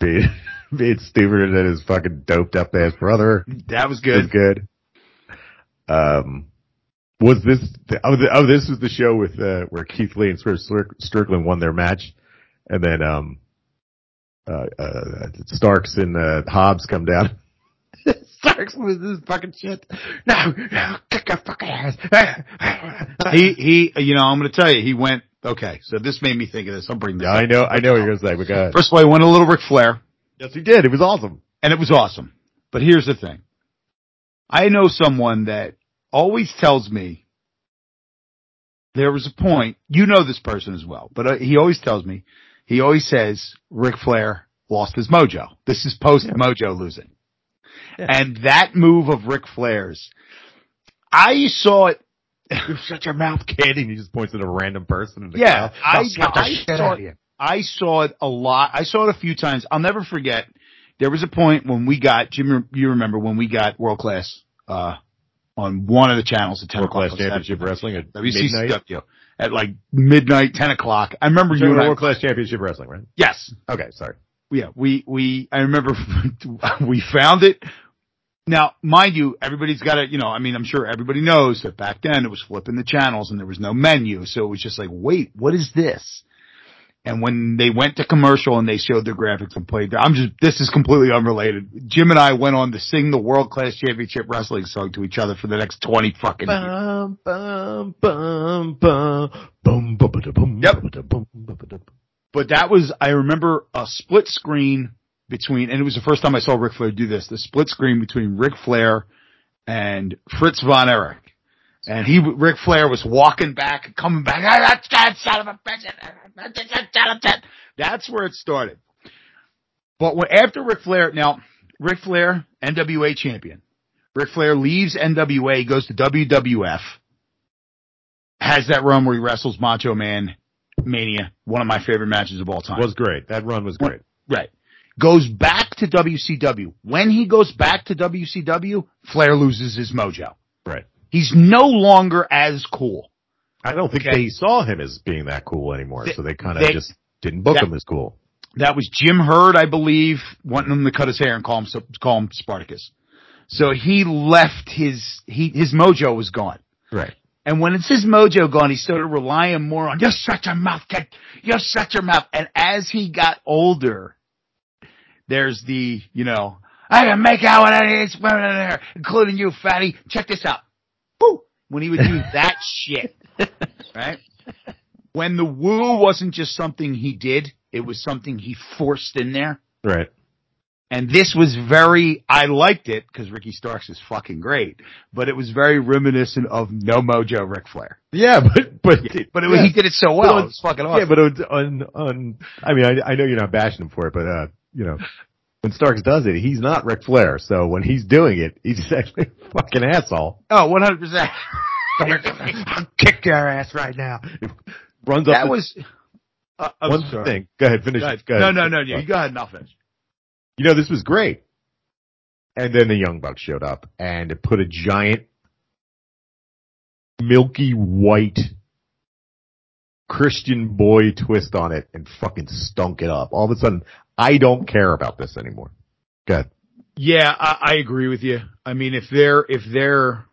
being, being stupider than his fucking doped up ass brother. That was It was good. good. Um, was this, oh, the, oh, this was the show with, uh, where Keith Lee and Swerve Strickland won their match. And then, um, uh, uh, Starks and, uh, Hobbs come down. Starks was this fucking shit. No, no, kick your fucking ass. He, he, you know, I'm going to tell you, he went, okay, so this made me think of this. I'll bring this yeah, up. I know, I know what you're gonna say, but go ahead. First of all, he went a little Ric Flair, Yes, he did. It was awesome. and it was awesome. But here's the thing. I know someone that always tells me there was a point, you know this person as well, but uh, he always tells me, he always says Ric Flair lost his mojo. This is post mojo losing. Yeah. And that move of Ric Flair's, I saw it You shut your mouth, kid. And he just points at a random person in the Yeah. I, the I saw it. I saw it a lot. I saw it a few times. I'll never forget. There was a point when we got Jim. You remember when we got world class uh, on one of the channels at ten World o'clock Class Championship. Wrestling at. WCW at like midnight, ten o'clock. I remember you and I. World Class Championship Wrestling, right? Yes, Okay, sorry. yeah. We we. I remember we found it. Now, mind you, everybody's got to, you know, I mean, I'm sure everybody knows that back then it was flipping the channels and there was no menu. So it was just like, wait, what is this? And when they went to commercial and they showed their graphics and played, I'm just, this is completely unrelated. Jim and I went on to sing the World Class Championship Wrestling song to each other for the next 20 fucking years. Bum, bum, bum, bum, bum, bum, Yep. ba-da, bum, ba-da, bum. But that was, I remember a split screen between, and it was the first time I saw Ric Flair do this, the split screen between Ric Flair and Fritz von Erich. And he, Ric Flair was walking back, coming back, "Ah, that's God, son of a bitch. Uh, uh, uh, that's where it started. But when, after Ric Flair, now, Ric Flair, NWA champion. Ric Flair leaves NWA, goes to WWF, has that run where he wrestles Macho Man Mania, one of my favorite matches of all time. Was great. That run was great. Right. Goes back to WCW. When he goes back to WCW, Flair loses his mojo. Right. He's no longer as cool. I don't think Okay. they saw him as being that cool anymore, They- so they kind of just didn't book that- him as cool. That was Jim Herd, I believe, wanting him to cut his hair and call him call him Spartacus. So he left his he his mojo was gone. Right. And when it's his mojo gone, he started relying more on, you're such a mouth kid. You're such a mouth. And as he got older, there's the, you know, I can make out with any of these women in there, including you, fatty. Check this out. Woo! When he would do that shit, right? When the woo wasn't just something he did, it was something he forced in there. Right. And this was very, I liked it because Ricky Starks is fucking great, but it was very reminiscent of No Mojo Ric Flair. Yeah, but but But it, was he did it so well. It was fucking awesome. Yeah, but on on I mean I I know you're not bashing him for it, but uh you know when Starks does it, he's not Ric Flair. So when he's doing it, he's actually a fucking asshole. oh, 100%. I'll kick your ass right now. Runs up. that the- was, uh, one sorry. thing. Go ahead, finish. Go ahead. Go ahead. No, no, no, you go ahead and I'll finish. You know this was great. And then the Young Bucks showed up and it put a giant milky white Christian boy twist on it and fucking stunk it up. All of a sudden, I don't care about this anymore. Good. Yeah, I, I agree with you. I mean, if they're, if they're,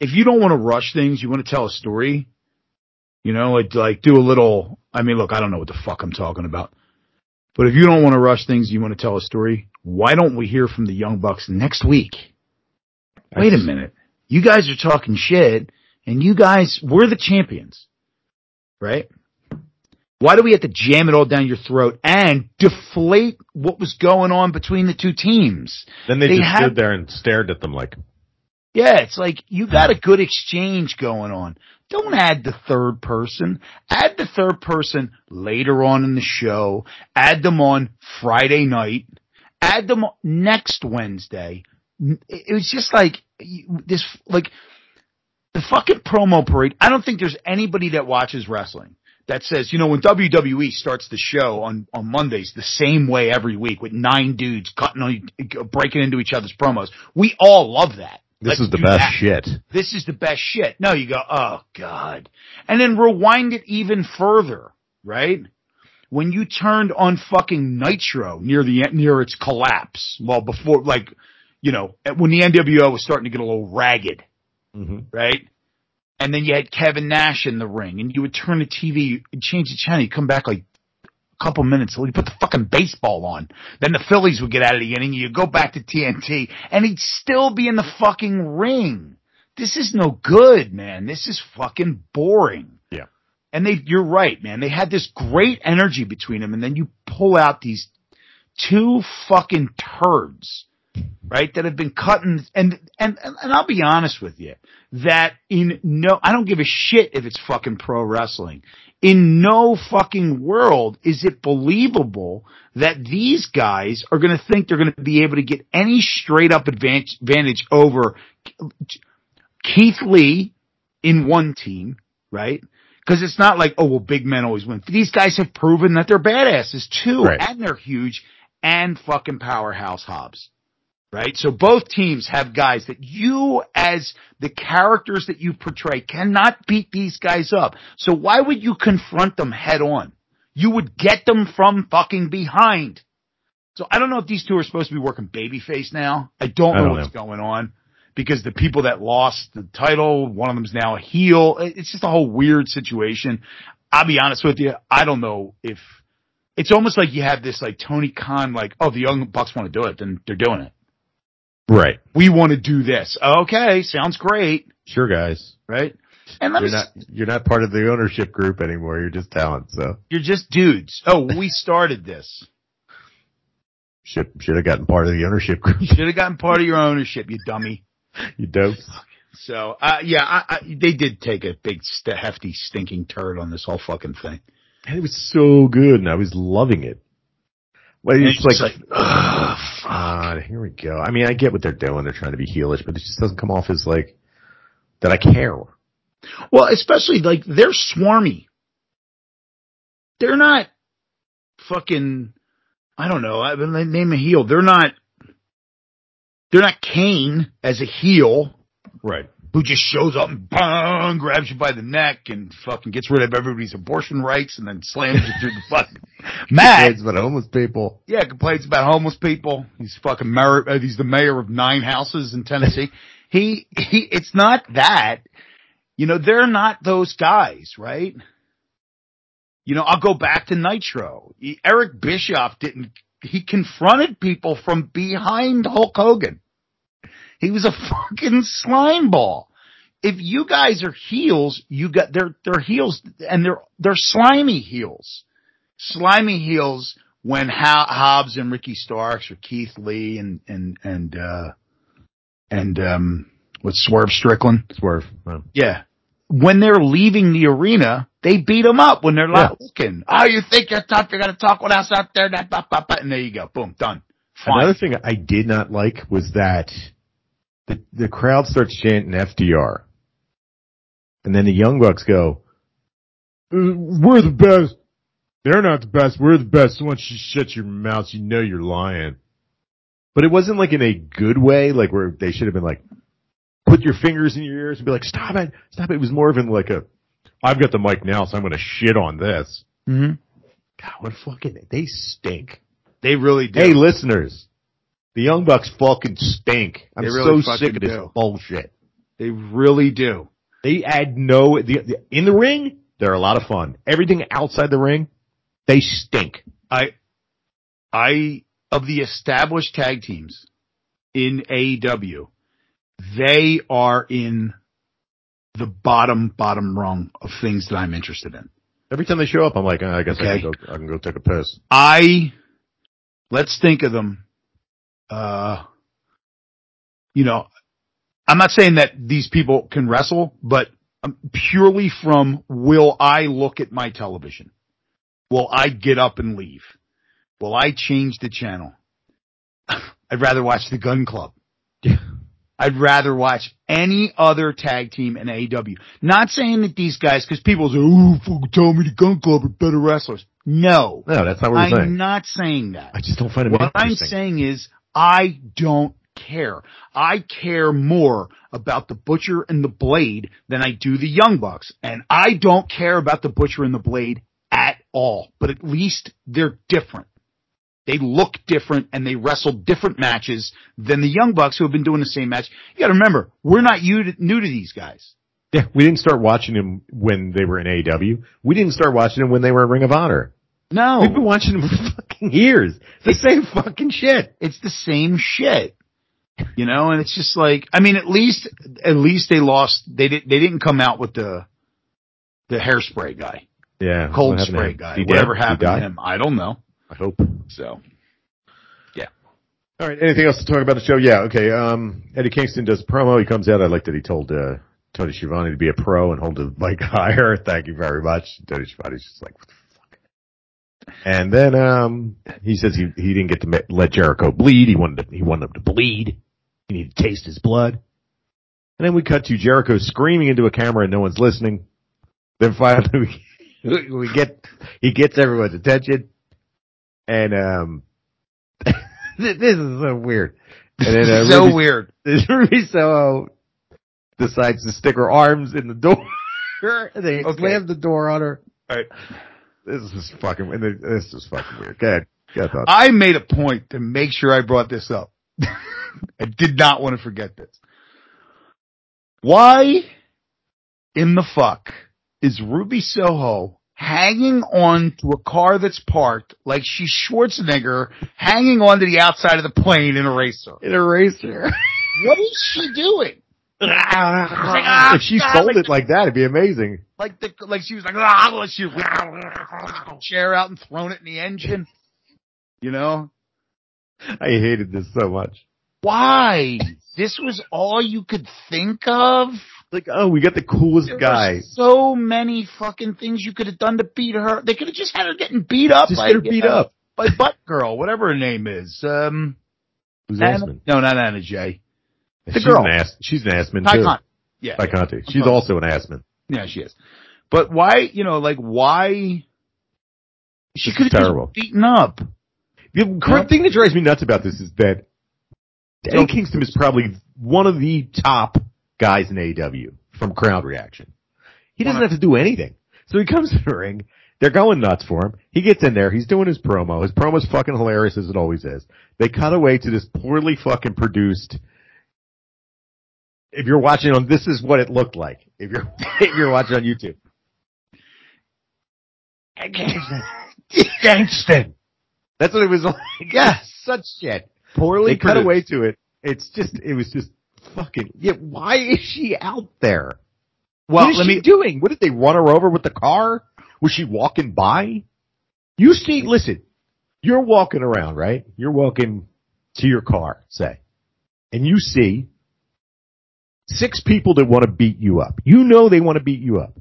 if you don't want to rush things, you want to tell a story, you know, like, like do a little, I mean, look, I don't know what the fuck I'm talking about. But if you don't want to rush things, you want to tell a story, why don't we hear from the Young Bucks next week? wait a minute. You guys are talking shit and you guys, we're the champions. Right? Why do we have to jam it all down your throat and deflate what was going on between the two teams? Then they, They just had- stood there and stared at them like, Yeah, it's like you got a good exchange going on. Don't add the third person. Add the third person later on in the show. Add them on Friday night. Add them next Wednesday. It was just like this, like the fucking promo parade. I don't think there's anybody that watches wrestling that says, you know, when WWE starts the show on, on Mondays the same way every week with nine dudes cutting on, breaking into each other's promos. We all love that. this Let's is the best that. shit. This is the best shit. No, you go, oh God. And then rewind it even further, right? When you turned on fucking Nitro near the, near its collapse, well before, like, you know, when the NWO was starting to get a little ragged, hmm right? And then you had Kevin Nash in the ring and you would turn the TV and change the channel. You come back like a couple minutes. So you put the fucking baseball on. Then the Phillies would get out of the inning. You go back to TNT and he'd still be in the fucking ring. This is no good, man. This is fucking boring. Yeah. And they, you're right, man. They had this great energy between them and then you pull out these two fucking turds, right? That have been cutting and, and, and I'll be honest with you that in no, I don't give a shit if it's fucking pro wrestling. In no fucking world is it believable that these guys are going to think they're going to be able to get any straight up advantage, advantage over Keith Lee in one team, right? Because it's not like, oh, well, big men always win. These guys have proven that they're badasses too, Right. and they're huge, and fucking powerhouse Hobbs. Right? So both teams have guys that you, as the characters that you portray, cannot beat these guys up. So why would you confront them head on? You would get them from fucking behind. So I don't know if these two are supposed to be working babyface now. I don't I know don't what's going on because the people that lost the title, one of them's now a heel. It's just a whole weird situation. I'll be honest with you. I don't know if it's almost like you have this like Tony Khan, like, oh, the young bucks want to do it, then they're doing it. Right. We want to do this. Okay. Sounds great. Sure, guys. Right. And let me, You're s- not you're not part of the ownership group anymore. You're just talent. So you're just dudes. Oh, we started this. should should have gotten part of the ownership group. Should have gotten part of your ownership, you dummy. you dope. So, uh, yeah, I, I, they did take a big, st- hefty, stinking turd on this whole fucking thing. And it was so good, and I was loving it. Well, it's, like, like, ugh, fuck. Here we go. I mean, I get what they're doing. They're trying to be heelish, but it just doesn't come off as like that. I care. Well, especially like they're swarmy. They're not fucking. I don't know. I mean, name a heel. They're not. They're not Kane as a heel Right. Who just shows up and bang, grabs you by the neck and fucking gets rid of everybody's abortion rights and then slams you through the fucking. Matt, It's about homeless people. yeah, complains about homeless people. He's fucking mayor. Uh, he's the mayor of nine houses in Tennessee. he he. It's not that. You know, they're not those guys, right? You know, I'll go back to Nitro. Eric Bischoff didn't. He confronted people from behind Hulk Hogan. He was a fucking slime ball. If you guys are heels, you got they're they're heels and they're they're slimy heels. Slimy heels when Ho- Hobbs and Ricky Starks or Keith Lee and and and uh and um what's Swerve Strickland? Swerve. Yeah. When they're leaving the arena, they beat them up when they're not looking. Oh, you think you're tough? You're gonna talk with us out there? That, ba, ba, ba. and there you go. Boom, done. Fine. Another thing I did not like was that the the crowd starts chanting FTR, and then the Young Bucks go, "Uh, "We're the best." They're not the best. We're the best. Once you shut your mouth, you know you're lying. But it wasn't like in a good way, like where they should have been like, put your fingers in your ears and be like, stop it, stop it. It was more of in like a, I've got the mic now, so I'm going to shit on this. hmm God, what fucking, they stink. They really do. Hey, listeners, the Young Bucks fucking stink. I'm really so sick of this do. bullshit. they really do. They add no the, the, in the ring. They're a lot of fun. Everything outside the ring, they stink. I, I, of the established tag teams in AEW, they are in the bottom, bottom rung of things that I'm interested in. Every time they show up, I'm like, oh, I guess I can go. I can go take a piss. I, let's think of them, uh, you know, I'm not saying that these people can wrestle, but um, purely from will I look at my television? Will I get up and leave? Will I change the channel? I'd rather watch the Gun Club. I'd rather watch any other tag team in AEW. Not saying that these guys, cause people say, oh, fucking tell me the Gun Club are better wrestlers. No. No, that's not what I'm saying. I'm not saying that. I just don't find it What I'm saying is I don't care. I care more about the Butcher and the Blade than I do the Young Bucks. And I don't care about the Butcher and the Blade at all. But at least they're different. They look different and they wrestle different matches than the Young Bucks who have been doing the same match. You gotta remember, we're not new to, new to these guys. Yeah, we didn't start watching them when they were in AEW. We didn't start watching them when they were in Ring of Honor. No. We've been watching them for fucking years. It's the same fucking shit. it's the same shit. You know, and it's just like, I mean, at least, at least they lost, they didn't, they didn't come out with the, the hairspray guy, Yeah. cold what happened to spray guy, whatever happened to him. I don't know. I hope. So, Yeah. All right. Anything else to talk about the show? Yeah. Okay. Um, Eddie Kingston does a promo. He comes out. I like that he told uh, Tony Schiavone to be a pro and hold the mic higher. Thank you very much. Tony Schiavone's just like, what the fuck. And then um, he says he he didn't get to let Jericho bleed. He wanted to, he wanted him to bleed. He need to taste his blood. And then we cut to Jericho screaming into a camera and no one's listening. Then finally we, we get he gets everyone's attention. And um this is so weird. And then uh, so Ruby, weird. Ruby Soho decides to stick her arms in the door. and they Okay. slam the door on her. Right. This is fucking. This is fucking weird. Go ahead. Go I made a point to make sure I brought this up. I did not want to forget this. Why in the fuck is Ruby Soho hanging on to a car that's parked like she's Schwarzenegger hanging on to the outside of the plane in Eraser? In Eraser. What is she doing? ah, if she sold like it like that, it'd be amazing. Like the, like she was like, ah, like she was chair out and thrown it in the engine. You know? I hated this so much. Why? This was all you could think of? Like, oh, we got the coolest There guy. so many fucking things you could have done to beat her. They could have just had her getting beat up Just by, get her beat uh, up. by Butt Girl, whatever her name is. Um, Who's Anna- Asman? no, not Anna Jay. the she's girl. An ass, she's an assman Ty too. Yeah, Tay Conti. She's also an assman. yeah, she is. But why? You know, like why? She could have beaten up. The correct thing that drives me nuts about this is that Eddie So- Kingston is probably one of the top guys in AEW from crowd reaction. He doesn't have to do anything. So he comes to the ring. They're going nuts for him. He gets in there. He's doing his promo. His promo's fucking hilarious as it always is. They cut away to this poorly fucking produced. If you're watching on, this is what it looked like. If you're if you're watching on YouTube. Kingston. That's what it was like. Yeah, Such shit. Poorly They cut away to it. It's just, it was just fucking, yeah, why is she out there? Well, what is she me. doing? What did they run her over with the car? Was she walking by? You see, listen, you're walking around, right? You're walking to your car, say, and you see six people that want to beat you up. You know they want to beat you up.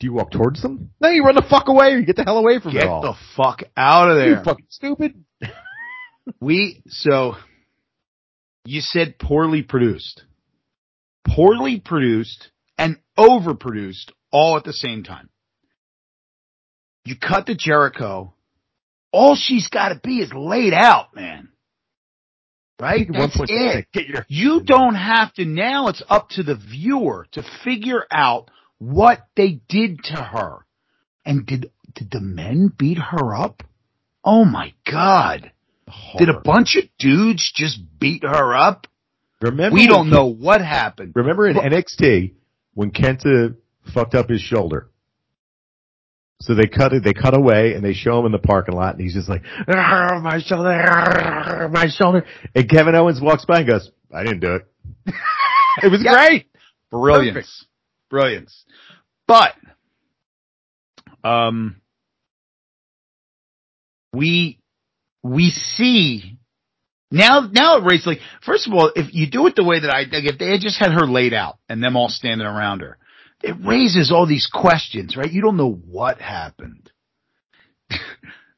Do you walk towards them? No, you run the fuck away or you get the hell away from them. Get it all. the fuck out of there. you fucking stupid. We so you said poorly produced. Poorly produced and overproduced all at the same time. You cut to Jericho. All she's got to be is laid out, man. Right? That's it. Get your You don't have to now it's up to the viewer to figure out what they did to her. And did did the men beat her up? Oh my god. Did a bunch of dudes just beat her up? Remember We don't know what happened. Remember in Well- NXT when Kenta fucked up his shoulder? So they cut it, they cut away and they show him in the parking lot and he's just like, "Ah, my shoulder, my shoulder. And Kevin Owens walks by and goes, I didn't do it. it was Yeah. great. Brilliance. Perfect. Brilliance. But, um, we, we see now, now it raises like, first of all, if you do it the way that I, like if they had just had her laid out and them all standing around her, it raises all these questions, right? You don't know what happened.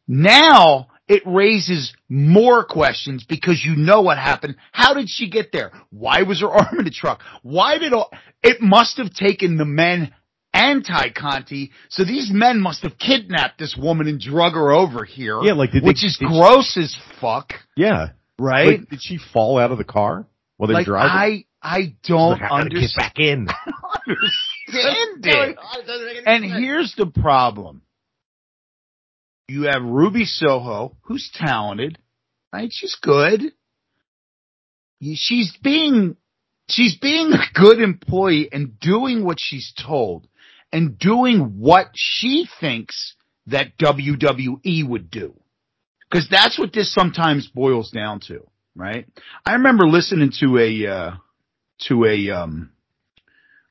now it raises more questions because you know what happened. How did she get there? Why was her arm in the truck? Why did all, it must have taken the men anti Conti. So these men must have kidnapped this woman and drug her over here. Yeah, like, did they- which is did- gross as fuck, Yeah. right? Like, did she fall out of the car while they were Like, driving? I, I don't Like, I gotta get understand back in. it. And here's the problem. You have Ruby Soho, who's talented, right? She's good. She's being, she's being a good employee and doing what she's told and doing what she thinks that WWE would do. Cause that's what this sometimes boils down to, right? I remember listening to a, uh, to a, um,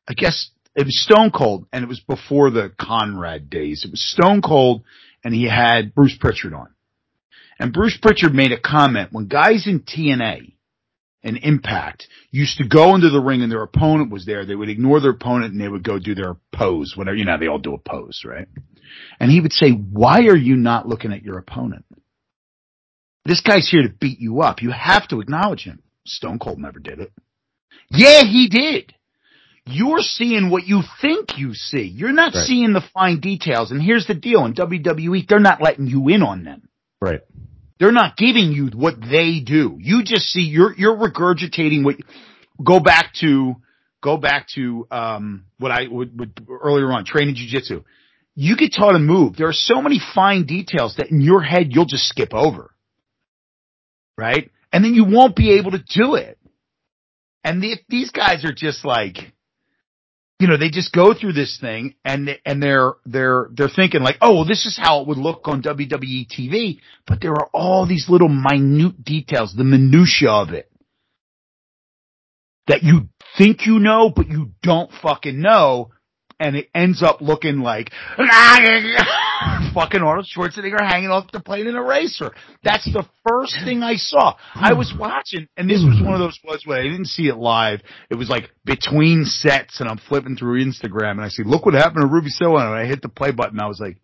I guess it was Stone Cold and it was before the Conrad days. It was Stone Cold and he had Bruce Pritchard on. And Bruce Pritchard made a comment when guys in TNA and Impact used to go into the ring and their opponent was there, they would ignore their opponent and they would go do their pose, whatever, you know, they all do a pose, right? And he would say, why are you not looking at your opponent? This guy's here to beat you up. You have to acknowledge him. Stone Cold never did it. Yeah, he did. You're seeing what you think you see. You're not Right. seeing the fine details. And here's the deal. In WWE, they're not letting you in on them. Right. They're not giving you what they do. You just see, you're, you're regurgitating what, go back to, go back to, um, what I would, would earlier on, training jujitsu. You get taught a move. There are so many fine details that in your head you'll just skip over. Right? And then you won't be able to do it. And the, these guys are just like, you know, they just go through this thing and and they're they're they're thinking like, oh, well, this is how it would look on WWE TV, but there are all these little minute details, the minutia of it that you think you know, but you don't fucking know, and it ends up looking like fucking Arnold Schwarzenegger hanging off the plane in Eraser. That's the first thing I saw. I was watching, and this was one of those was where I didn't see it live. It was like between sets, and I'm flipping through Instagram, and I see, look what happened to Ruby Soho, and I hit the play button. I was like,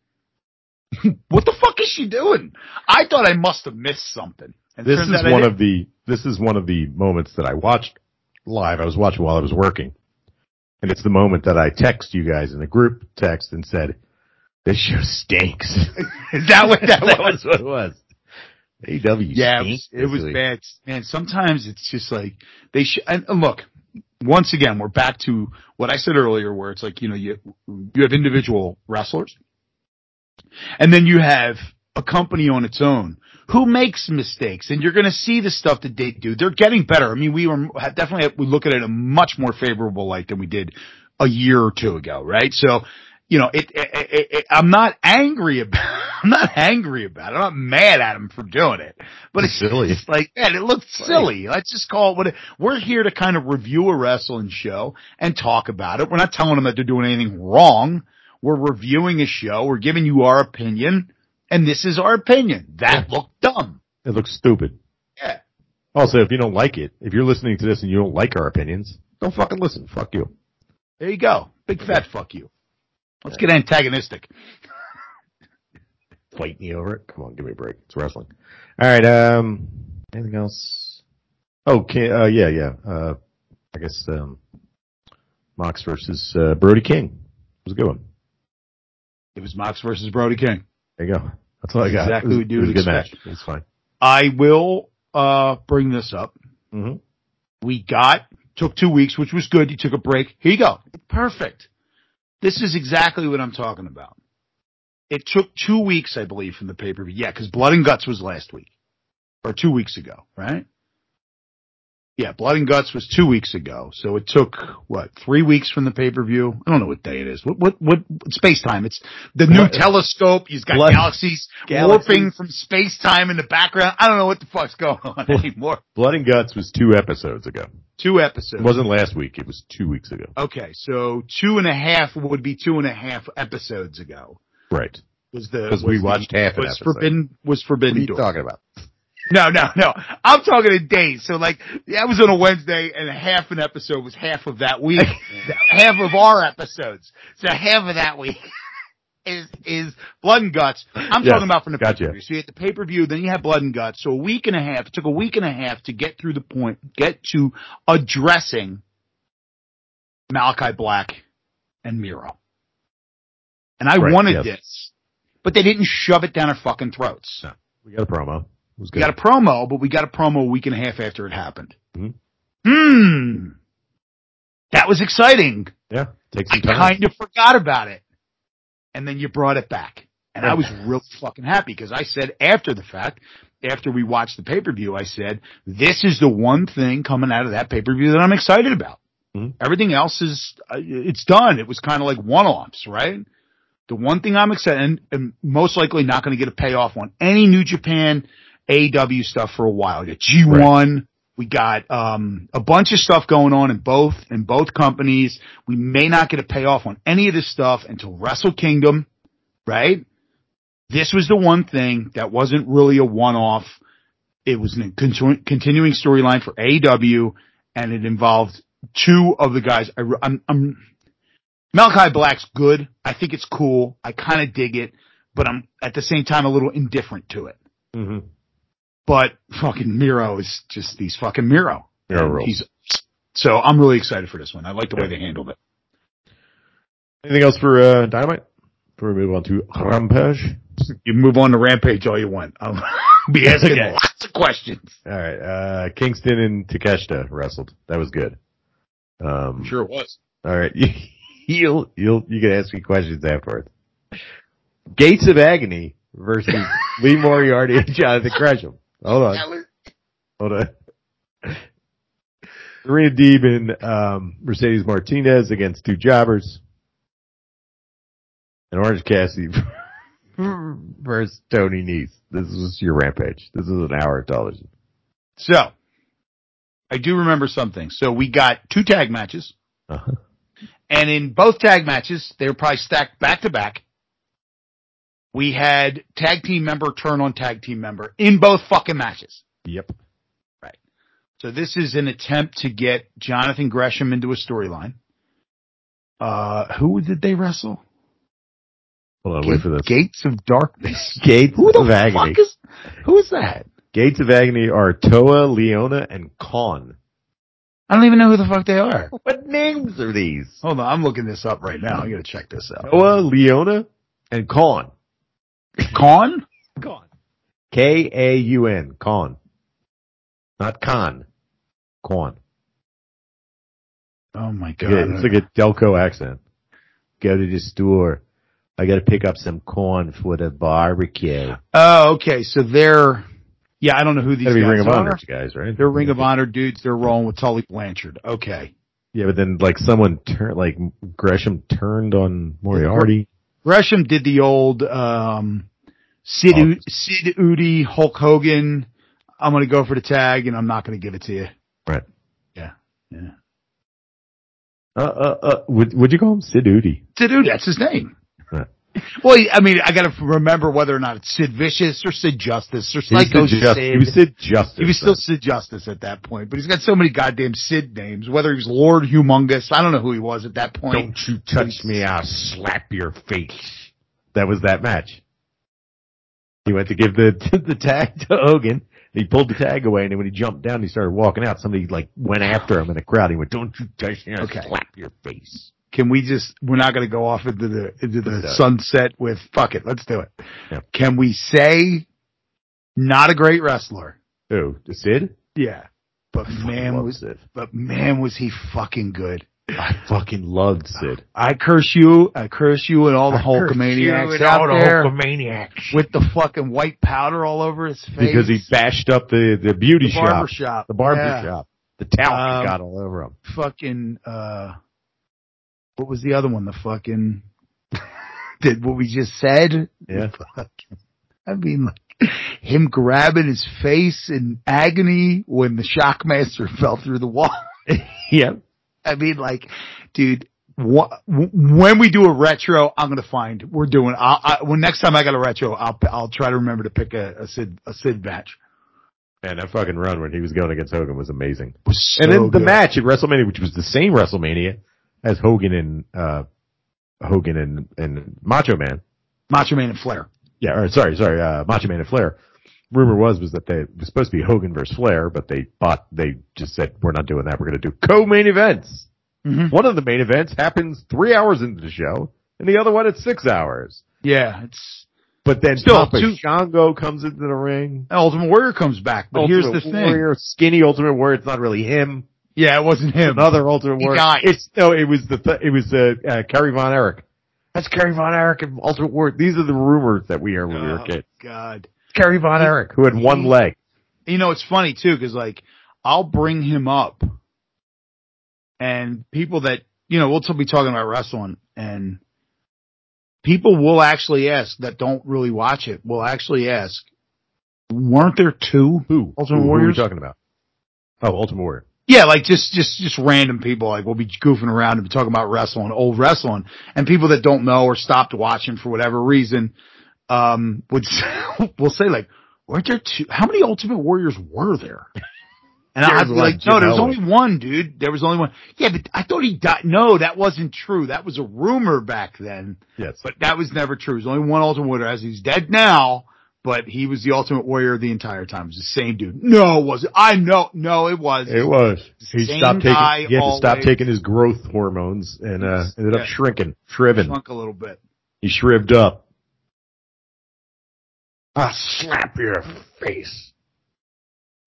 what the fuck is she doing? I thought I must have missed something. And This is one of the this is one of the moments that I watched live. I was watching while I was working. And it's the moment that I text you guys in the group text and said, This show stinks. Is that what that that was? what it was. AW Yeah, it was, it was bad. Man, sometimes it's just like they should. And and look, once again, we're back to what I said earlier, where it's like you know you you have individual wrestlers, and then you have a company on its own who makes mistakes, and you're going to see the stuff that they do. They're getting better. I mean, we were definitely we look at it in a much more favorable light than we did a year or two ago, right? So. You know, it, it, it, it, I'm not angry about, I'm not angry about it. I'm not mad at him for doing it, but it's Silly. It's like, man, it looks silly. Let's just call it what it, we're here to kind of review a wrestling show and talk about it. We're not telling them that they're doing anything wrong. We're reviewing a show. We're giving you our opinion and this is our opinion. That looked dumb. It looks stupid. Yeah. Also, if you don't like it, if you're listening to this and you don't like our opinions, don't fucking listen. Fuck you. There you go. Big fat fuck you. Let's get antagonistic. Fight me over it. Come on, give me a break. It's wrestling. All right. Um, anything else? Oh, can, uh, yeah, yeah. Uh, I guess um, Mox versus uh, Brody King it was a good one. It was Mox versus Brody King. There you go. That's all I got. Exactly what you it a would good expect. match. It's fine. I will, uh, bring this up. Mm-hmm. we got, took two weeks, which was good. You took a break. Here you go. Perfect. This is exactly what I'm talking about. It took two weeks, I believe, from the pay per view. Yeah, because Blood and Guts was last week or two weeks ago, right? Yeah, Blood and Guts was two weeks ago. So it took, what, three weeks from the pay-per-view? I don't know what day it is. What, what, what, space time. It's the new Blood- telescope. He's got Blood- galaxies, Galaxies. warping from space time in the background. I don't know what the fuck's going on anymore. Blood and Guts was two episodes ago. Two episodes. It wasn't last week. It was two weeks ago. Okay, so two and a half would be two and a half episodes ago. Right. Was the 'Cause we was the- watched half was episode. forbidden was forbidden What are Door. talking about? No, no, no. I'm talking in days. So like, that was on a Wednesday and half an episode was half of that week. half of our episodes. So half of that week is, is blood and guts. I'm Yes, talking about from the gotcha. pay-per-view. So you had the pay-per-view, then you had blood and guts. So a week and a half, it took a week and a half to get through the point, get to addressing Malachi Black and Miro. And I Right, wanted yes. this, but they didn't shove it down our fucking throats. No. We got a promo. We got a promo, but we got a promo a week and a half after it happened. Hmm. That was exciting. yeah. Take some time. I kind of forgot about it. And then you brought it back. And I was real fucking happy because I said after the fact, after we watched the pay-per-view, I said, this is the one thing coming out of that pay-per-view that I'm excited about. Mhm. Everything else is, uh, it's done. It was kind of like one-offs, right? The one thing I'm excited and, and most likely not going to get a payoff on any New Japan AW stuff for a while. We got G1. We got um, a bunch of stuff going on in both in both companies. We may not get a payoff on any of this stuff until Wrestle Kingdom, right? This was the one thing that wasn't really a one-off. It was a continu- continuing storyline for AEW, and it involved two of the guys. I, I'm, I'm Malachi Black's good. I think it's cool. I kind of dig it, but I'm at the same time a little indifferent to it. hmm But fucking Miro is just he's fucking Miro. Miro rules. He's so I'm really excited for this one. I like the way they handled it. Anything else for uh, Dynamite? Before we move on to Rampage. You move on to Rampage all you want. I'll be asking Okay. lots of questions. All right. Uh, Kingston and Takeshita wrestled. That was good. Um, Sure it was. All right. You'll, you'll, you can ask me questions afterwards. Gates of Agony versus Lee Moriarty and Jonathan Gresham. Hold on. Hold on. Serena Deeb and um, Mercedes Martinez against two jobbers. And Orange Cassidy versus Tony Nese. This is your rampage. This is an hour of television. So I do remember something. So we got two tag matches, Uh-huh. and in both tag matches, they were probably stacked back to back. We had tag team member turn on tag team member in both fucking matches. Yep. Right. So this is an attempt to get Jonathan Gresham into a storyline. Uh, who did they wrestle? Hold on, wait for this. Gates of Darkness. Gates Who the of Agony. fuck is, who is that? Gates of Agony are Toa, Liona, and Kaun. I don't even know who the fuck they are. What names are these? Hold on, I'm looking this up right now. I gotta check this out. Toa, Liona, and Kaun. Kaun? Kaun. K-A-U-N. Kaun. Not con. Kaun. Oh my god. Yeah, it's like a Delco accent. Go to the store. I gotta pick up some corn for the barbecue. Oh, okay. So they're, yeah, I don't know who these Gotta be guys Ring of are. Honor guys, right? They're Ring of Honor dudes. They're rolling with Tully Blanchard. Okay. Yeah, but then like someone turned, like Gresham turned on Moriarty. Gresham did the old, um, Sid, Oh. U- Sid Eudy, Hulk Hogan. I'm going to go for the tag and I'm not going to give it to you. Right. Yeah. Yeah. Uh, uh, uh, would, would you call him Sid Eudy? Sid Eudy, that's his name. Right. Well, I mean, I got to remember whether or not it's Sid Vicious or Sid Justice or Psycho Sid Sid. he was Sid Justice. He was still Sid Justice at that point, but he's got so many goddamn Sid names. Whether he was Lord Humongous, I don't know who he was at that point. Don't you touch me, I'll slap your face. That was that match. He went to give the the tag to Hogan. He pulled the tag away, and then when he jumped down, he started walking out. Somebody like went after him in the crowd. He went, "Don't you touch me! I'll Okay. slap your face." Can we just? We're not going to go off into the into the Let's do it. sunset with fuck it. Let's do it. Yeah. Can we say not a great wrestler? Who? The Sid? Yeah, but man was Sid. but man was he fucking good. I fucking loved Sid. I curse you. I curse you and all the Hulkamaniacs out there Hulkamaniacs. with the fucking white powder all over his face Because he bashed up the the beauty the shop, barber shop. the barber Yeah. shop. The talc Um, got all over him. fucking uh what was the other one? The fucking did what we just said? Yeah. Fucking- I mean like him grabbing his face in agony when the shockmaster fell through the wall. yeah. I mean like dude when we do a retro, I'm gonna find we're doing. I'll, I, when next time I got a retro, I'll I'll try to remember to pick a, a Sid a Sid match. Man, that fucking run when he was going against Hogan was amazing. Was so and then the good. match at WrestleMania, which was the same WrestleMania as Hogan and uh Hogan and and Macho Man. Macho Man and Flair. Yeah, or sorry, sorry, uh Macho Man and Flair. Rumor was was that they it was supposed to be Hogan versus Flair, but they bought they just said we're not doing that. We're going to do co-main events. Mhm. One of the main events happens three hours into the show, and the other one at six hours. Yeah, it's But then Still, Papa two- Shango comes into the ring. Ultimate Warrior comes back, but here's the Ultimate thing. Warrior, skinny Ultimate Warrior. It's not really him. Yeah, it wasn't him. Another Ultimate He Warrior. died. It's no, it was the th- it was uh, uh, Kerry Von Erich. That's Kerry Von Erich and Ultimate Warrior. These are the rumors that we heard when we were Oh, kids. God. Kerry Von Erich, who had one leg. You know, it's funny too, cause like, I'll bring him up and people that, you know, we'll t- be talking about wrestling and people will actually ask that don't really watch it, will actually ask, weren't there two? Who? Ultimate who, Warriors? Who are we talking about? Oh, Ultimate Warrior. Yeah, like just, just, just random people. Like we'll be goofing around and be talking about wrestling, old wrestling, and people that don't know or stopped watching for whatever reason, um, would will say like, weren't there two? How many Ultimate Warriors were there? And I There's was like, no, there was only one, dude. There was only one. Yeah, but I thought he died. No, that wasn't true. That was a rumor back then, Yes. but that was never true. There's only one Ultimate Warrior. As he's dead now, but he was the Ultimate Warrior the entire time. It was the same dude. No, it wasn't. I know. No, it was. It was. He Same stopped taking. He had to stop taking his growth hormones and uh, ended up shrinking, shriven. Shrunk a little bit. He shrived up. I'll slap your face.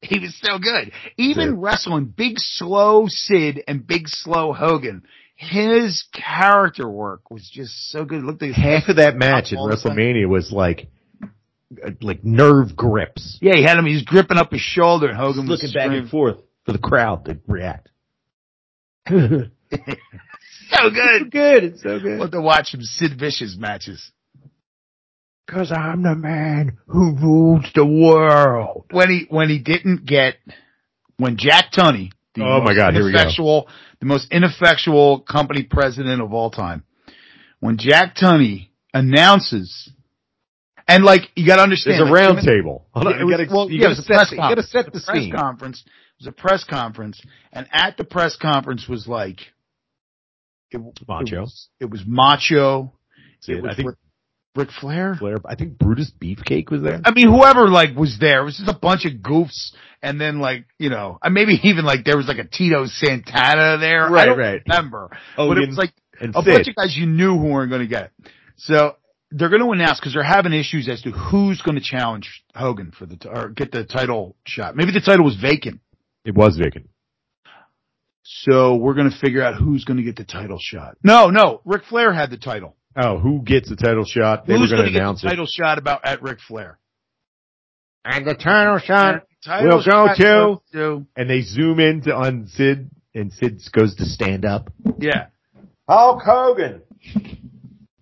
He was so good. Even Sid. wrestling Big Slow Sid and Big Slow Hogan, his character work was just so good. It looked like Half of that match at all the time. WrestleMania was like, uh, like nerve grips. Yeah, he had him. He was gripping up his shoulder, and Hogan was looking back and forth for the crowd to react. So good. good. It's so good. Love to watch some Sid Vicious matches. Cause I'm the man who rules the world. When he when he didn't get when Jack Tunney, the Oh my God, here we go. the most ineffectual company president of all time, when Jack Tunney announces, and like you got to understand, There's a like, round him- table. Yeah, it you was- gotta, well, you yeah, gotta a set, press the- you gotta conference. set It the was a press scene. conference. It was a press conference, and at the press conference was like, it, Macho. It was, it was macho. Sid, It was I think Ric, Ric Flair. Flair. I think Brutus Beefcake was there. I mean, whoever like was there, it was just a bunch of goofs, and then like you know, maybe even like there was like a Tito Santana there. I Right, don't right. remember, but it was like a Sid. bunch of guys you knew who weren't going to get it. So they're going to announce because they're having issues as to who's going to challenge Hogan for the t- or get the title shot. Maybe the title was vacant. It was vacant. So we're going to figure out who's going to get the title shot. No, no, Ric Flair had the title. Oh, who gets the title shot? They who's were going going to to get announce the it. title shot about at Ric Flair? And the title shot. Title We'll go to- to And they zoom in to, on Sid, and Sid goes to stand up. yeah. Hulk Hogan.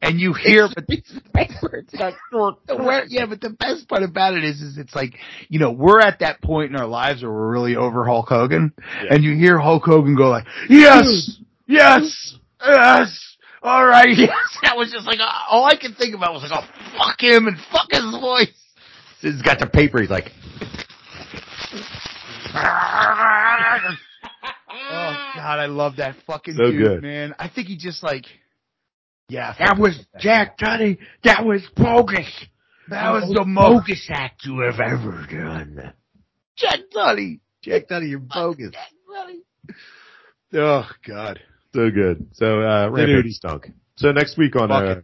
And you hear, but Paper. It's not short. the wor- yeah, but the best part about it is, is it's like, you know, we're at that point in our lives where we're really over Hulk Hogan, and you hear Hulk Hogan go like, yes, yes, yes, all right, yes. That was just like, uh, all I could think about was like, oh, fuck him and fuck his voice. He's got the paper. He's like, Oh God, I love that fucking So dude, good. man. I think he just like, yeah, That was Jack Tunney. That was bogus. that was the most bogus act you have ever done. Jack Tunney. Jack Tunney, you're bogus. Jack Tunney. Oh God. So good. So, uh, Rampage. renewed stunk. So next week on, uh,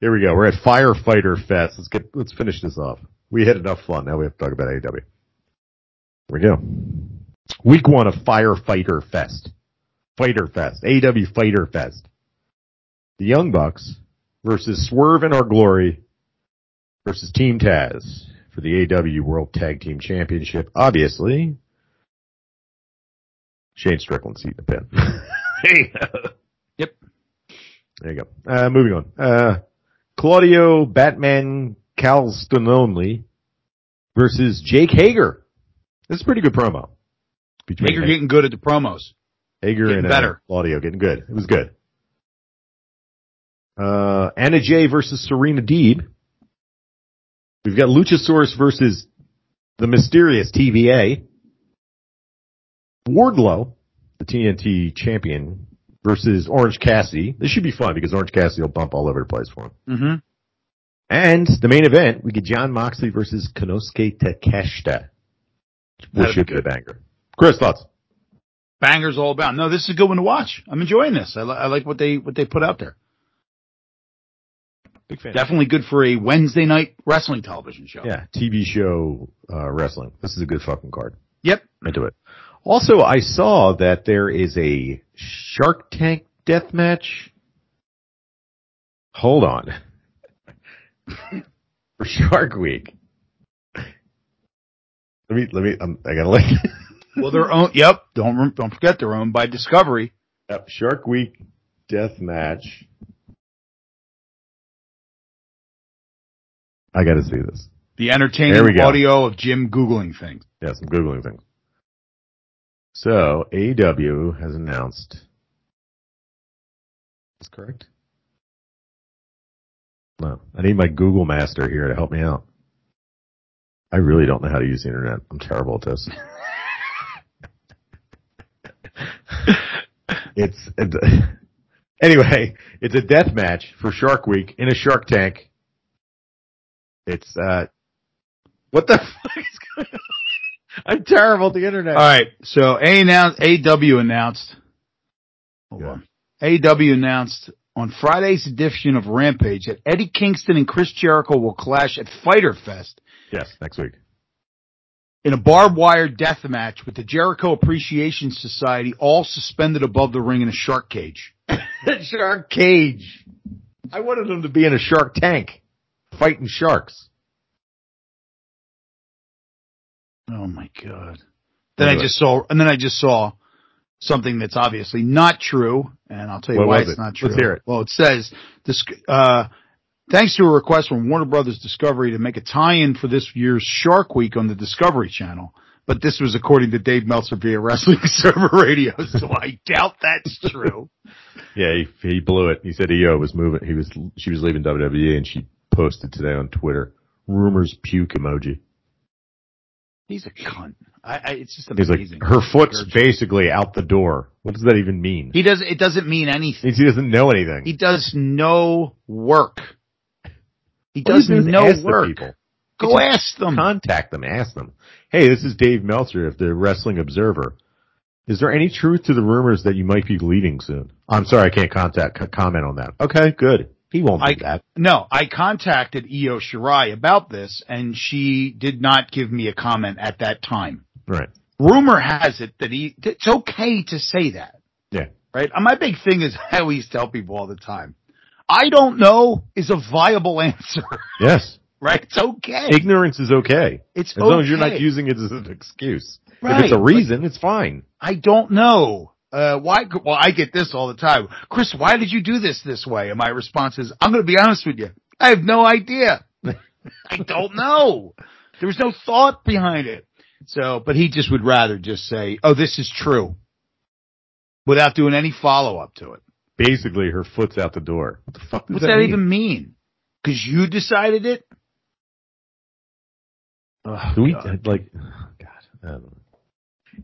here we go. We're at Firefighter Fest. Let's get, let's finish this off. We had enough fun. Now we have to talk about AEW. Here we go. Week one of Firefighter Fest. Fyter Fest. AEW Fyter Fest. The Young Bucks versus Swerve in Our Glory versus Team Taz for the AW World Tag Team Championship. Obviously, Shane Strickland seat in the pin. go. Yep. There you go. Uh, moving on. Uh, Claudio Batman Castagnoli versus Jake Hager. This is a pretty good promo. Between Hager getting good at the promos. Hager getting and uh, better. Claudio getting good. It was good. Uh, Anna Jay versus Serena Deeb. We've got Luchasaurus versus the mysterious TBA. Wardlow, the TNT champion, versus Orange Cassidy. This should be fun because Orange Cassidy will bump all over the place for him. Mm-hmm. And the main event, we get Jon Moxley versus Konosuke Takeshita. Which should be a banger. Chris, thoughts? Bangers all about. No, this is a good one to watch. I'm enjoying this. I, li- I like what they what they put out there. Big fan. Definitely good for a Wednesday night wrestling television show. Yeah, TV show uh, wrestling. This is a good fucking card. Yep. Into it. Also, I saw that there is a Shark Tank death match. Hold on. For Shark Week. Let me, let me, um, I gotta look. Well, they're owned. Yep. Don't don't forget they're owned by Discovery. Yep, Shark Week death match. I gotta see this. The entertaining audio of Jim googling things. Yes, I'm Googling things. So, AEW has announced. That's correct? No. I need my Google master here to help me out. I really don't know how to use the internet. I'm terrible at this. it's, it's anyway, it's a death match for Shark Week in a Shark Tank. It's uh what the fuck is going on? I'm terrible at the internet. All right. So A announced, AW announced. Hold Yeah. on. AW announced on Friday's edition of Rampage that Eddie Kingston and Chris Jericho will clash at Fyter Fest Yes, next week. in a barbed wire death match with the Jericho Appreciation Society all suspended above the ring in a shark cage. shark cage. I wanted them to be in a shark tank, fighting sharks. Oh my god. Then I just saw, and then I just saw something that's obviously not true, and I'll tell you What why it's it? not true. Let's hear it. Well, it says this, uh, thanks to a request from Warner Brothers Discovery to make a tie-in for this year's Shark Week on the Discovery Channel. But this was according to Dave Meltzer via Wrestling Observer Radio, so I doubt that's true. Yeah, he, he blew it. He said Io was moving. He was she was leaving WWE, and she posted today on Twitter rumors puke emoji. He's a cunt. I, I it's just amazing. He's like her foot's basically out the door. What does that even mean? He does. It doesn't mean anything. He doesn't know anything. He does no work. He All does no work. people. Go ask them. Contact them. Ask them. Hey, this is Dave Meltzer of the Wrestling Observer. Is there any truth to the rumors that you might be leaving soon? I'm sorry, I can't contact comment on that. Okay, good. He won't do I- that. No, I contacted Io Shirai about this, and she did not give me a comment at that time. Right. Rumor has it that he. It's okay to say that, Yeah. right? And my big thing is I always tell people all the time. I don't know is a viable answer, Yes. right? It's okay. Ignorance is okay. It's As long as you're not using it as an excuse. Right. If it's a but- reason, it's fine. I don't know. Uh, why? Well, I get this all the time. Chris, why did you do this this way? And my response is, I'm going to be honest with you. I have no idea. I don't know. There was no thought behind it. So, but he just would rather just say, oh, this is true without doing any follow up to it. Basically, her foot's out the door. What the fuck does What's that, that mean? even mean? Cause you decided it? Oh, Do we God. like? God.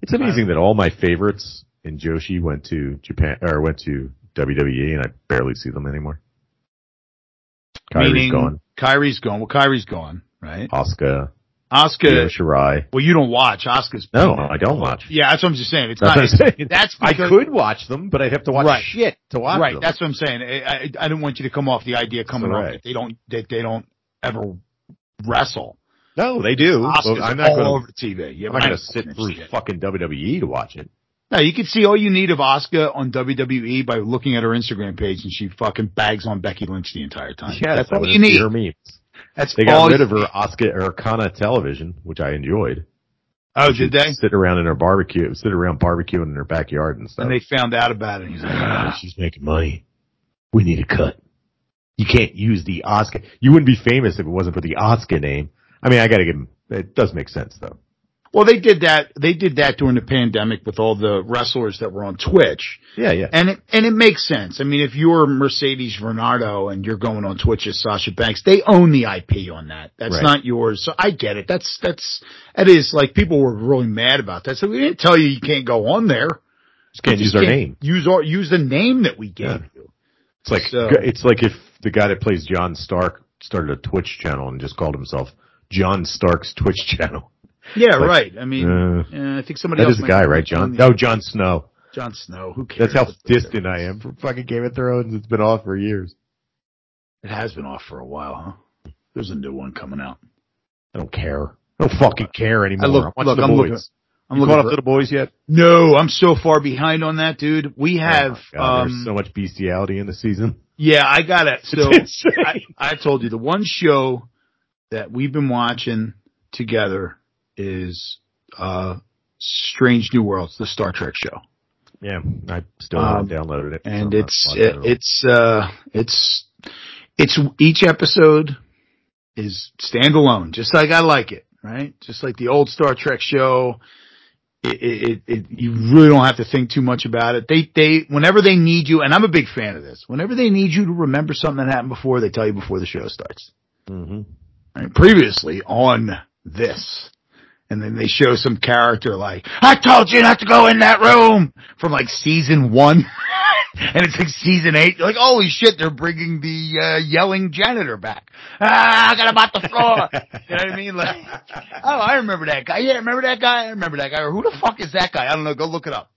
It's amazing that all my favorites in Joshi went to Japan or went to WWE, and I barely see them anymore. Kairi's Meaning, gone. Kairi's gone. Well, Kairi's gone, right? Asuka, Oscar. Io Shirai. Well, you don't watch. Oscar's. No, I don't watch. Yeah, that's what I'm just saying. It's That's not. saying. That's I could watch them, but I'd have to watch Right. shit to watch right. them. That's what I'm saying. I, I, I didn't want you to come off the idea coming off right. that they don't that they don't ever wrestle. no, they do. Oscar's Well, I'm not all going over TV. Yeah, I'm not going to sit through shit. fucking WWE to watch it. No, you can see all you need of Oscar on WWE by looking at her Instagram page, and she fucking bags on Becky Lynch the entire time. Yeah, that's I all you need. Her memes. That's They all got rid of her. Oscar or Kana television, which I enjoyed. Oh, did they? Sit around in her barbecue, sit around barbecuing in her backyard and stuff. And they found out about it. And he's like, ah. she's making money. We need a cut. You can't use the Oscar. You wouldn't be famous if it wasn't for the Oscar name. I mean, I gotta give him, it does make sense though. Well, they did that. They did that during the pandemic with all the wrestlers that were on Twitch. Yeah, yeah. And it, and it makes sense. I mean, if you're Mercedes Varnado and you're going on Twitch as Sasha Banks, they own the IP on that. That's Right. not yours. So I get it. That's, that's, that is like people were really mad about that. So we didn't tell you you can't go on there. Just can't You use our can't name. Use our, use the name that we gave Yeah. you. It's like, So- it's like if the guy that plays John Stark started a Twitch channel and just called himself John Stark's Twitch channel. Yeah, Like, right. I mean, Uh, I think somebody that else is the guy, right? John? No, Jon Snow. Jon Snow. Who cares? That's how distant I am from fucking Game of Thrones. It's been off for years. It has been off for a while, huh? There's a new one coming out. I don't care. I don't fucking care anymore. I look- I'm look, the I'm boys. looking- I'm you looking caught up to the boys yet? No, I'm so far behind on that, dude. We have, Oh God, um, so much bestiality in the season. yeah, I got it. So I, I told you the one show that we've been watching together is, uh, Strange New Worlds, the Star Trek show. Yeah, I still Um, haven't downloaded it. And I'm it's, it it's, uh, it's, it's each episode is standalone, just like I like it, right? Just like the old Star Trek show. It, it, it, it, you really don't have to think too much about it. They, they, whenever they need you, and I'm a big fan of this, whenever they need you to remember something that happened before, they tell you before the show starts. Mm-hmm. Right? Previously on this. And then they show some character like, I told you not to go in that room from like season one. and it's like season eight. You're like, holy shit, they're bringing the, uh, yelling janitor back. Ah, I got him off the floor. you know what I mean? Like, oh, I remember that guy. Yeah, remember that guy? I remember that guy. Or who the fuck is that guy? I don't know. Go look it up.